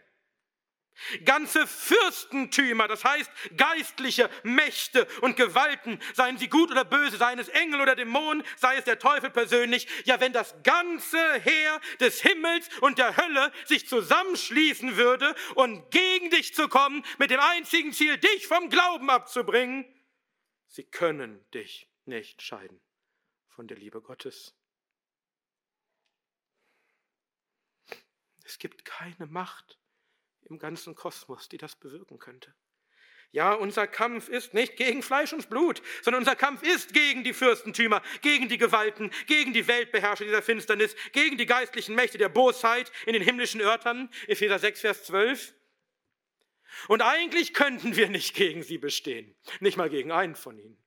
Ganze Fürstentümer, das heißt geistliche Mächte und Gewalten, seien sie gut oder böse, seien es Engel oder Dämonen, sei es der Teufel persönlich, ja wenn das ganze Heer des Himmels und der Hölle sich zusammenschließen würde und gegen dich zu kommen, mit dem einzigen Ziel, dich vom Glauben abzubringen, sie können dich nicht scheiden von der Liebe Gottes. Es gibt keine Macht im ganzen Kosmos, die das bewirken könnte. Ja, unser Kampf ist nicht gegen Fleisch und Blut, sondern unser Kampf ist gegen die Fürstentümer, gegen die Gewalten, gegen die Weltbeherrscher dieser Finsternis, gegen die geistlichen Mächte der Bosheit in den himmlischen Örtern, Epheser 6, Vers 12. Und eigentlich könnten wir nicht gegen sie bestehen, nicht mal gegen einen von ihnen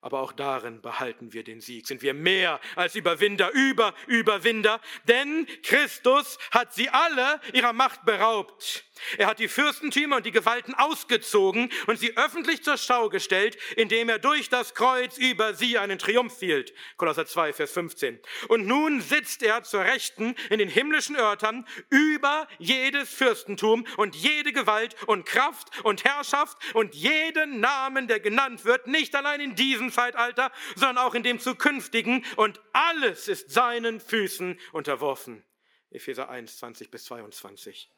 aber auch darin behalten wir den Sieg. Sind wir mehr als Überwinder, über Überwinder, denn Christus hat sie alle ihrer Macht beraubt. Er hat die Fürstentümer und die Gewalten ausgezogen und sie öffentlich zur Schau gestellt, indem er durch das Kreuz über sie einen Triumph hielt. Kolosser 2, Vers 15. Und nun sitzt er zur Rechten in den himmlischen Örtern über jedes Fürstentum und jede Gewalt und Kraft und Herrschaft und jeden Namen, der genannt wird, nicht allein in diesem Zeitalter, sondern auch in dem zukünftigen und alles ist seinen Füßen unterworfen. Epheser 1, 20 bis 22.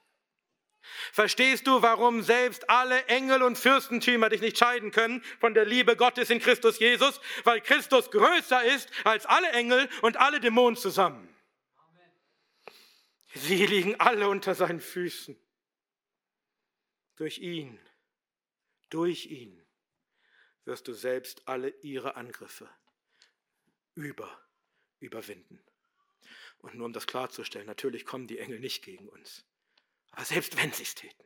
Verstehst du, warum selbst alle Engel und Fürstentümer dich nicht scheiden können von der Liebe Gottes in Christus Jesus? Weil Christus größer ist als alle Engel und alle Dämonen zusammen. Sie liegen alle unter seinen Füßen. Durch ihn, durch ihn wirst du selbst alle ihre Angriffe über, überwinden. Und nur um das klarzustellen, natürlich kommen die Engel nicht gegen uns. Aber selbst wenn sie es täten.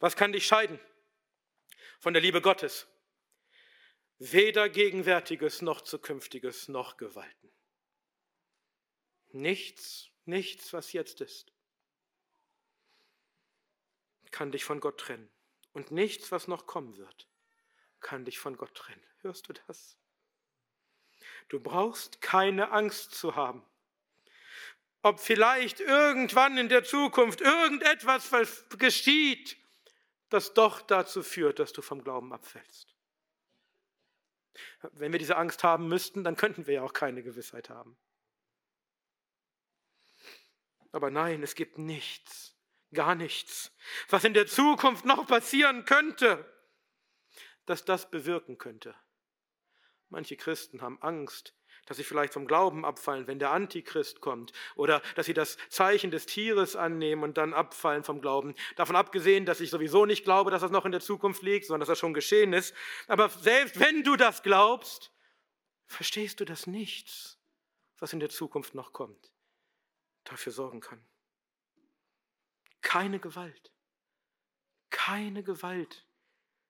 Was kann dich scheiden von der Liebe Gottes? Weder Gegenwärtiges noch Zukünftiges noch Gewalten. Nichts, nichts, was jetzt ist, kann dich von Gott trennen. Und nichts, was noch kommen wird, kann dich von Gott trennen. Hörst du das? Du brauchst keine Angst zu haben ob vielleicht irgendwann in der Zukunft irgendetwas geschieht, das doch dazu führt, dass du vom Glauben abfällst. Wenn wir diese Angst haben müssten, dann könnten wir ja auch keine Gewissheit haben. Aber nein, es gibt nichts, gar nichts, was in der Zukunft noch passieren könnte, dass das bewirken könnte, Manche Christen haben Angst, dass sie vielleicht vom Glauben abfallen, wenn der Antichrist kommt, oder dass sie das Zeichen des Tieres annehmen und dann abfallen vom Glauben. Davon abgesehen, dass ich sowieso nicht glaube, dass das noch in der Zukunft liegt, sondern dass das schon geschehen ist. Aber selbst wenn du das glaubst, verstehst du das nichts, was in der Zukunft noch kommt, dafür sorgen kann. Keine Gewalt. Keine Gewalt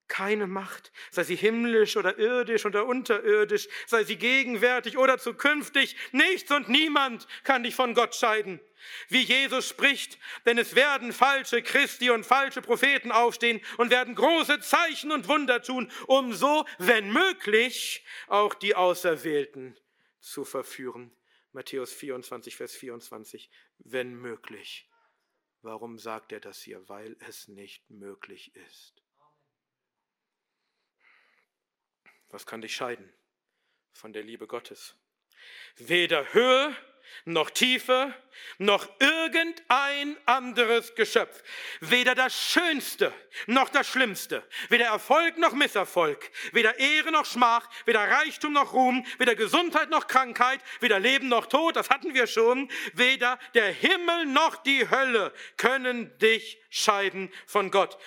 keine Macht, sei sie himmlisch oder irdisch oder unterirdisch, sei sie gegenwärtig oder zukünftig, nichts und niemand kann dich von Gott scheiden. Wie Jesus spricht, denn es werden falsche Christi und falsche Propheten aufstehen und werden große Zeichen und Wunder tun, um so, wenn möglich, auch die Auserwählten zu verführen. Matthäus 24, Vers 24, wenn möglich. Warum sagt er das hier? Weil es nicht möglich ist. Was kann dich scheiden von der Liebe Gottes? Weder Höhe noch Tiefe noch irgendein anderes Geschöpf. Weder das Schönste noch das Schlimmste. Weder Erfolg noch Misserfolg. Weder Ehre noch Schmach. Weder Reichtum noch Ruhm. Weder Gesundheit noch Krankheit. Weder Leben noch Tod. Das hatten wir schon. Weder der Himmel noch die Hölle können dich scheiden von Gott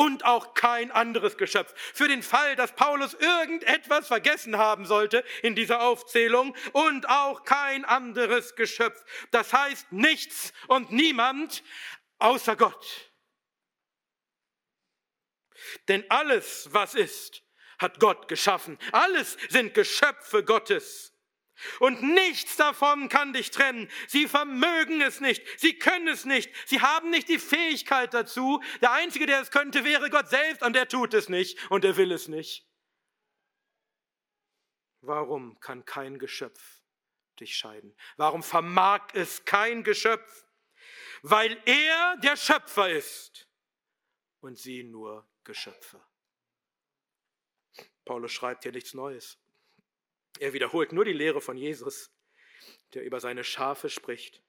und auch kein anderes Geschöpf. Für den Fall, dass Paulus irgendetwas vergessen haben sollte in dieser Aufzählung und auch kein anderes Geschöpf. Das heißt nichts und niemand außer Gott. Denn alles, was ist, hat Gott geschaffen. Alles sind Geschöpfe Gottes. Und nichts davon kann dich trennen. Sie vermögen es nicht. Sie können es nicht. Sie haben nicht die Fähigkeit dazu. Der Einzige, der es könnte, wäre Gott selbst und der tut es nicht und er will es nicht. Warum kann kein Geschöpf dich scheiden? Warum vermag es kein Geschöpf? Weil er der Schöpfer ist und sie nur Geschöpfe. Paulus schreibt hier nichts Neues. Er wiederholt nur die Lehre von Jesus, der über seine Schafe spricht.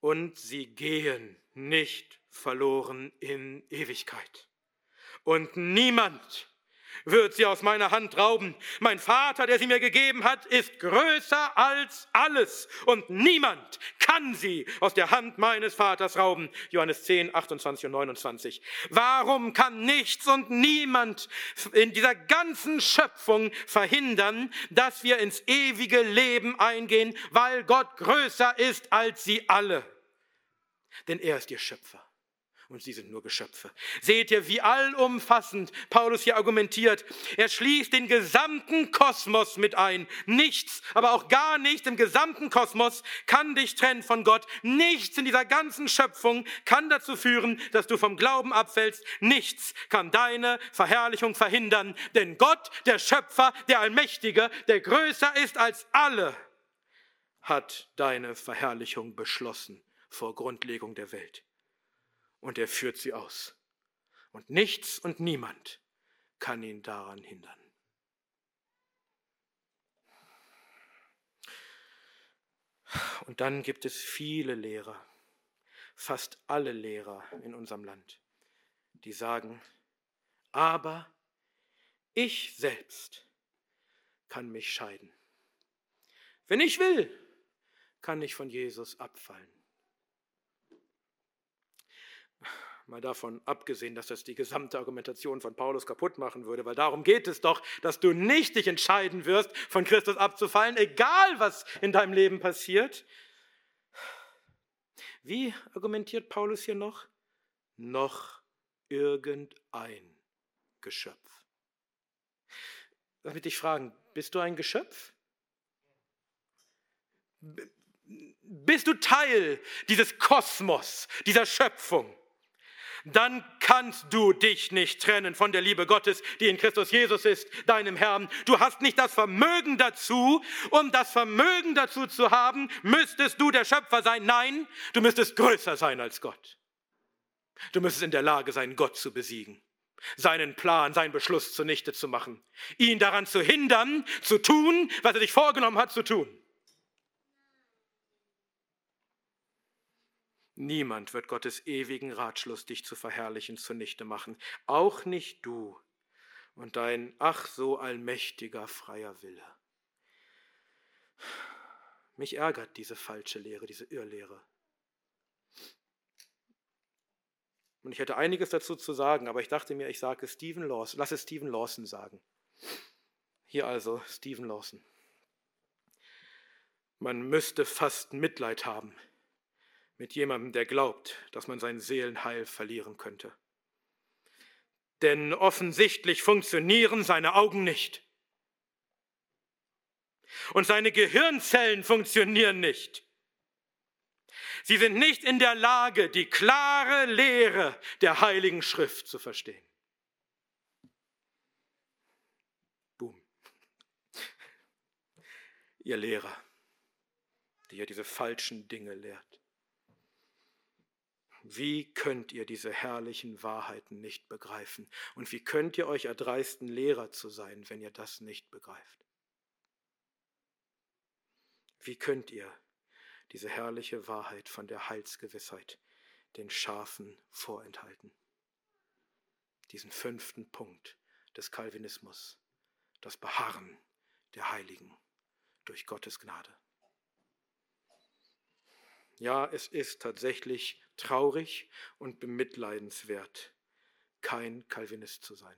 Und sie gehen nicht verloren in Ewigkeit. Und niemand wird sie aus meiner Hand rauben. Mein Vater, der sie mir gegeben hat, ist größer als alles und niemand kann sie aus der Hand meines Vaters rauben. Johannes 10, 28 und 29. Warum kann nichts und niemand in dieser ganzen Schöpfung verhindern, dass wir ins ewige Leben eingehen, weil Gott größer ist als sie alle? Denn er ist ihr Schöpfer und sie sind nur Geschöpfe. Seht ihr, wie allumfassend Paulus hier argumentiert. Er schließt den gesamten Kosmos mit ein. Nichts, aber auch gar nichts im gesamten Kosmos kann dich trennen von Gott. Nichts in dieser ganzen Schöpfung kann dazu führen, dass du vom Glauben abfällst. Nichts kann deine Verherrlichung verhindern. Denn Gott, der Schöpfer, der Allmächtige, der größer ist als alle, hat deine Verherrlichung beschlossen vor Grundlegung der Welt und er führt sie aus. Und nichts und niemand kann ihn daran hindern. Und dann gibt es viele Lehrer, fast alle Lehrer in unserem Land, die sagen, aber ich selbst kann mich scheiden. Wenn ich will, kann ich von Jesus abfallen. Mal davon abgesehen, dass das die gesamte Argumentation von Paulus kaputt machen würde, weil darum geht es doch, dass du nicht dich entscheiden wirst, von Christus abzufallen, egal was in deinem Leben passiert. Wie argumentiert Paulus hier noch? Noch irgendein Geschöpf. Lass mich dich fragen, bist du ein Geschöpf? Bist du Teil dieses Kosmos, dieser Schöpfung? Dann kannst du dich nicht trennen von der Liebe Gottes, die in Christus Jesus ist, deinem Herrn. Du hast nicht das Vermögen dazu. Um das Vermögen dazu zu haben, müsstest du der Schöpfer sein. Nein, du müsstest größer sein als Gott. Du müsstest in der Lage sein, Gott zu besiegen seinen Plan, seinen Beschluss zunichte zu machen, ihn daran zu hindern, zu tun, was er sich vorgenommen hat zu tun. Niemand wird Gottes ewigen Ratschluss, dich zu verherrlichen, zunichte machen. Auch nicht du. und dein ach so allmächtiger freier Wille. Mich ärgert diese falsche Lehre, diese Irrlehre. Und ich hätte einiges dazu zu sagen, aber ich dachte mir, ich sage Stephen Lawson, lasse Stephen Lawson sagen. Hier also Stephen Lawson. Man müsste fast Mitleid haben mit jemandem, der glaubt, dass man sein Seelenheil verlieren könnte. Denn offensichtlich funktionieren seine Augen nicht. Und seine Gehirnzellen funktionieren nicht. Sie sind nicht in der Lage, die klare Lehre der Heiligen Schrift zu verstehen. Boom. Ihr Lehrer, die ihr diese falschen Dinge lehrt. Wie könnt ihr diese herrlichen Wahrheiten nicht begreifen? Und wie könnt ihr euch erdreisten, Lehrer zu sein, wenn ihr das nicht begreift? Wie könnt ihr diese herrliche Wahrheit von der Heilsgewissheit den Schafen vorenthalten. Diesen fünften Punkt des Calvinismus, das Beharren der Heiligen durch Gottes Gnade. Ja, es ist tatsächlich traurig und bemitleidenswert, kein Calvinist zu sein.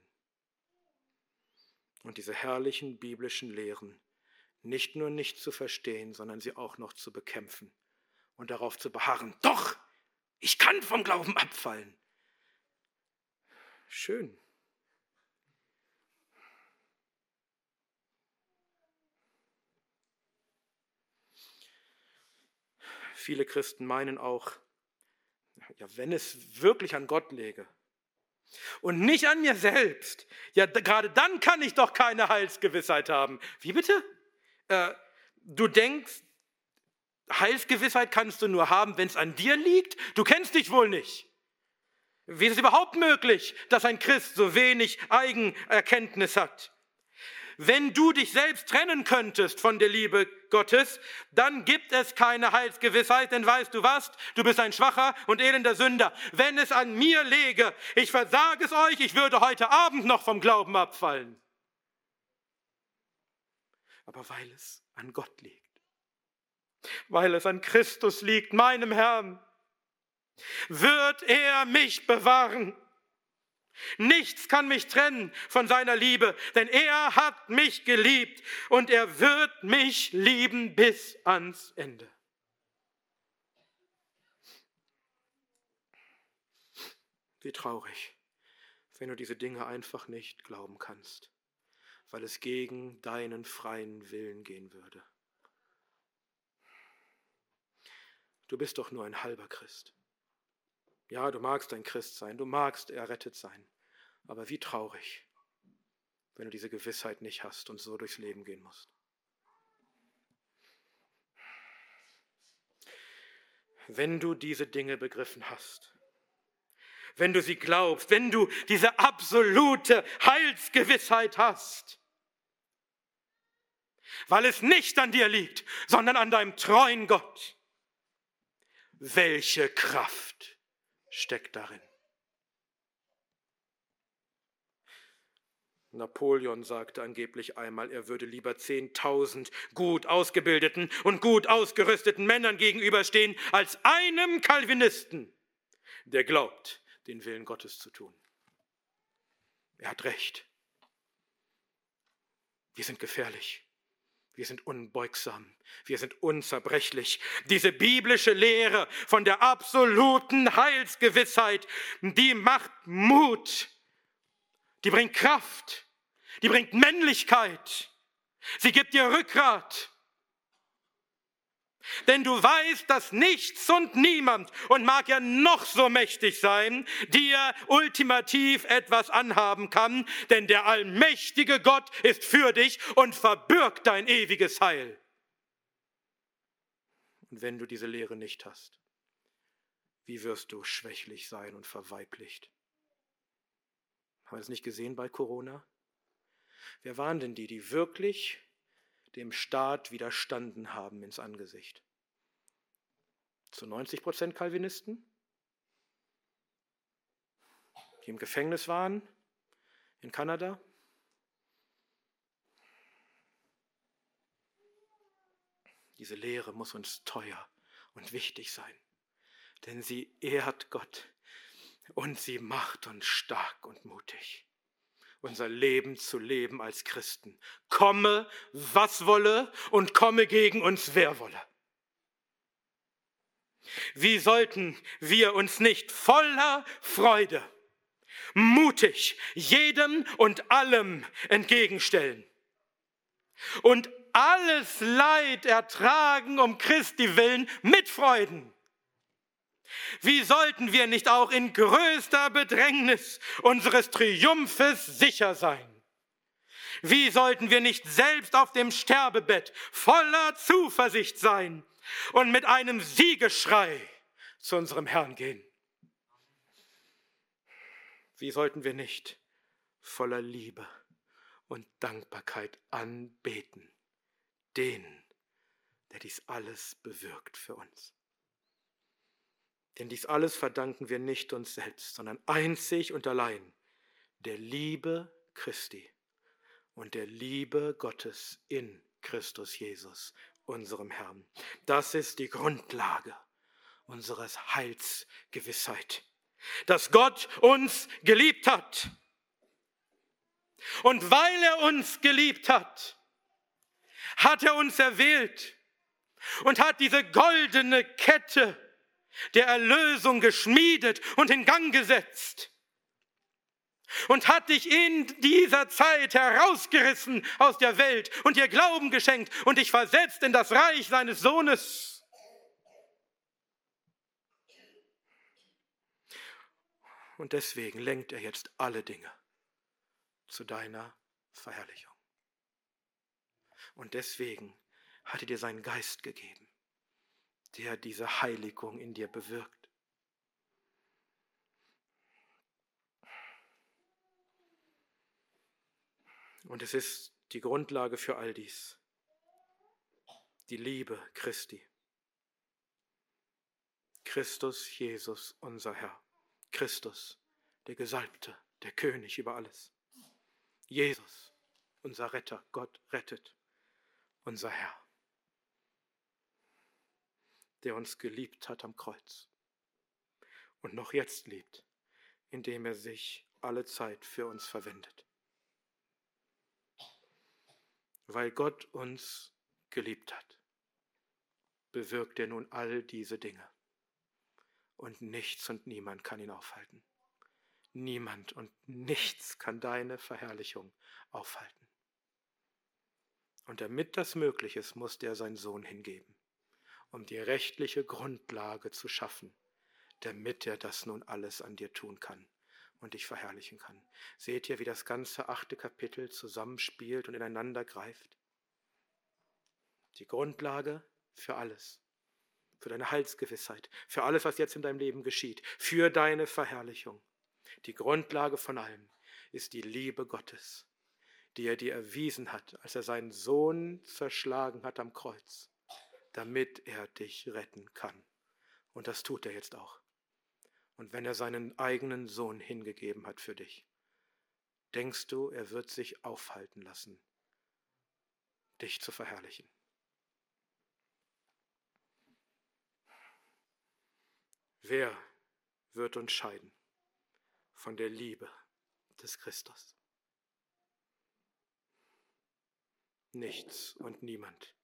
Und diese herrlichen biblischen Lehren nicht nur nicht zu verstehen, sondern sie auch noch zu bekämpfen und darauf zu beharren. Doch, ich kann vom Glauben abfallen. Schön. Viele Christen meinen auch, ja, wenn es wirklich an Gott läge und nicht an mir selbst, ja, gerade dann kann ich doch keine Heilsgewissheit haben. Wie bitte? Äh, du denkst, Heilsgewissheit kannst du nur haben, wenn es an dir liegt? Du kennst dich wohl nicht. Wie ist es überhaupt möglich, dass ein Christ so wenig Eigenerkenntnis hat? Wenn du dich selbst trennen könntest von der Liebe Gottes, dann gibt es keine Heilsgewissheit, denn weißt du was? Du bist ein schwacher und elender Sünder. Wenn es an mir läge, ich versage es euch, ich würde heute Abend noch vom Glauben abfallen aber weil es an Gott liegt, weil es an Christus liegt, meinem Herrn, wird er mich bewahren. Nichts kann mich trennen von seiner Liebe, denn er hat mich geliebt und er wird mich lieben bis ans Ende. Wie traurig, wenn du diese Dinge einfach nicht glauben kannst weil es gegen deinen freien Willen gehen würde. Du bist doch nur ein halber Christ. Ja, du magst ein Christ sein, du magst errettet sein, aber wie traurig, wenn du diese Gewissheit nicht hast und so durchs Leben gehen musst. Wenn du diese Dinge begriffen hast, wenn du sie glaubst, wenn du diese absolute Heilsgewissheit hast, weil es nicht an dir liegt, sondern an deinem treuen Gott. Welche Kraft steckt darin? Napoleon sagte angeblich einmal, er würde lieber zehntausend gut ausgebildeten und gut ausgerüsteten Männern gegenüberstehen, als einem Calvinisten, der glaubt, den Willen Gottes zu tun. Er hat recht. Wir sind gefährlich. Wir sind unbeugsam, wir sind unzerbrechlich. Diese biblische Lehre von der absoluten Heilsgewissheit, die macht Mut, die bringt Kraft, die bringt Männlichkeit, sie gibt dir Rückgrat. Denn du weißt, dass nichts und niemand, und mag er noch so mächtig sein, dir ultimativ etwas anhaben kann, denn der allmächtige Gott ist für dich und verbirgt dein ewiges Heil. Und wenn du diese Lehre nicht hast, wie wirst du schwächlich sein und verweiblicht? Haben wir das nicht gesehen bei Corona? Wer waren denn die, die wirklich dem Staat widerstanden haben ins Angesicht. Zu 90 Prozent Calvinisten, die im Gefängnis waren in Kanada. Diese Lehre muss uns teuer und wichtig sein, denn sie ehrt Gott und sie macht uns stark und mutig unser Leben zu leben als Christen. Komme, was wolle und komme gegen uns, wer wolle. Wie sollten wir uns nicht voller Freude, mutig jedem und allem entgegenstellen und alles Leid ertragen um Christi willen mit Freuden? Wie sollten wir nicht auch in größter Bedrängnis unseres Triumphes sicher sein? Wie sollten wir nicht selbst auf dem Sterbebett voller Zuversicht sein und mit einem Siegeschrei zu unserem Herrn gehen? Wie sollten wir nicht voller Liebe und Dankbarkeit anbeten, den, der dies alles bewirkt für uns? Denn dies alles verdanken wir nicht uns selbst, sondern einzig und allein der Liebe Christi und der Liebe Gottes in Christus Jesus, unserem Herrn. Das ist die Grundlage unseres Heilsgewissheit, dass Gott uns geliebt hat. Und weil er uns geliebt hat, hat er uns erwählt und hat diese goldene Kette der Erlösung geschmiedet und in Gang gesetzt und hat dich in dieser Zeit herausgerissen aus der Welt und dir Glauben geschenkt und dich versetzt in das Reich seines Sohnes. Und deswegen lenkt er jetzt alle Dinge zu deiner Verherrlichung. Und deswegen hat er dir seinen Geist gegeben der diese Heiligung in dir bewirkt. Und es ist die Grundlage für all dies. Die Liebe Christi. Christus Jesus, unser Herr. Christus, der Gesalbte, der König über alles. Jesus, unser Retter. Gott rettet, unser Herr der uns geliebt hat am Kreuz und noch jetzt liebt, indem er sich alle Zeit für uns verwendet. Weil Gott uns geliebt hat, bewirkt er nun all diese Dinge. Und nichts und niemand kann ihn aufhalten. Niemand und nichts kann deine Verherrlichung aufhalten. Und damit das möglich ist, musste er seinen Sohn hingeben um die rechtliche Grundlage zu schaffen, damit er das nun alles an dir tun kann und dich verherrlichen kann. Seht ihr, wie das ganze achte Kapitel zusammenspielt und ineinander greift? Die Grundlage für alles, für deine Heilsgewissheit, für alles, was jetzt in deinem Leben geschieht, für deine Verherrlichung. Die Grundlage von allem ist die Liebe Gottes, die er dir erwiesen hat, als er seinen Sohn zerschlagen hat am Kreuz damit er dich retten kann. Und das tut er jetzt auch. Und wenn er seinen eigenen Sohn hingegeben hat für dich, denkst du, er wird sich aufhalten lassen, dich zu verherrlichen. Wer wird uns scheiden von der Liebe des Christus? Nichts und niemand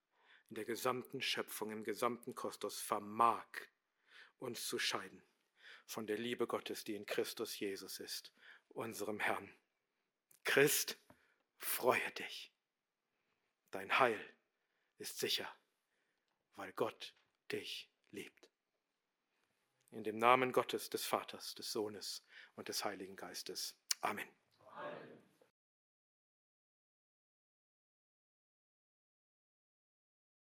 in der gesamten Schöpfung, im gesamten Kosmos vermag uns zu scheiden von der Liebe Gottes, die in Christus Jesus ist, unserem Herrn. Christ, freue dich. Dein Heil ist sicher, weil Gott dich liebt. In dem Namen Gottes, des Vaters, des Sohnes und des Heiligen Geistes. Amen. Amen.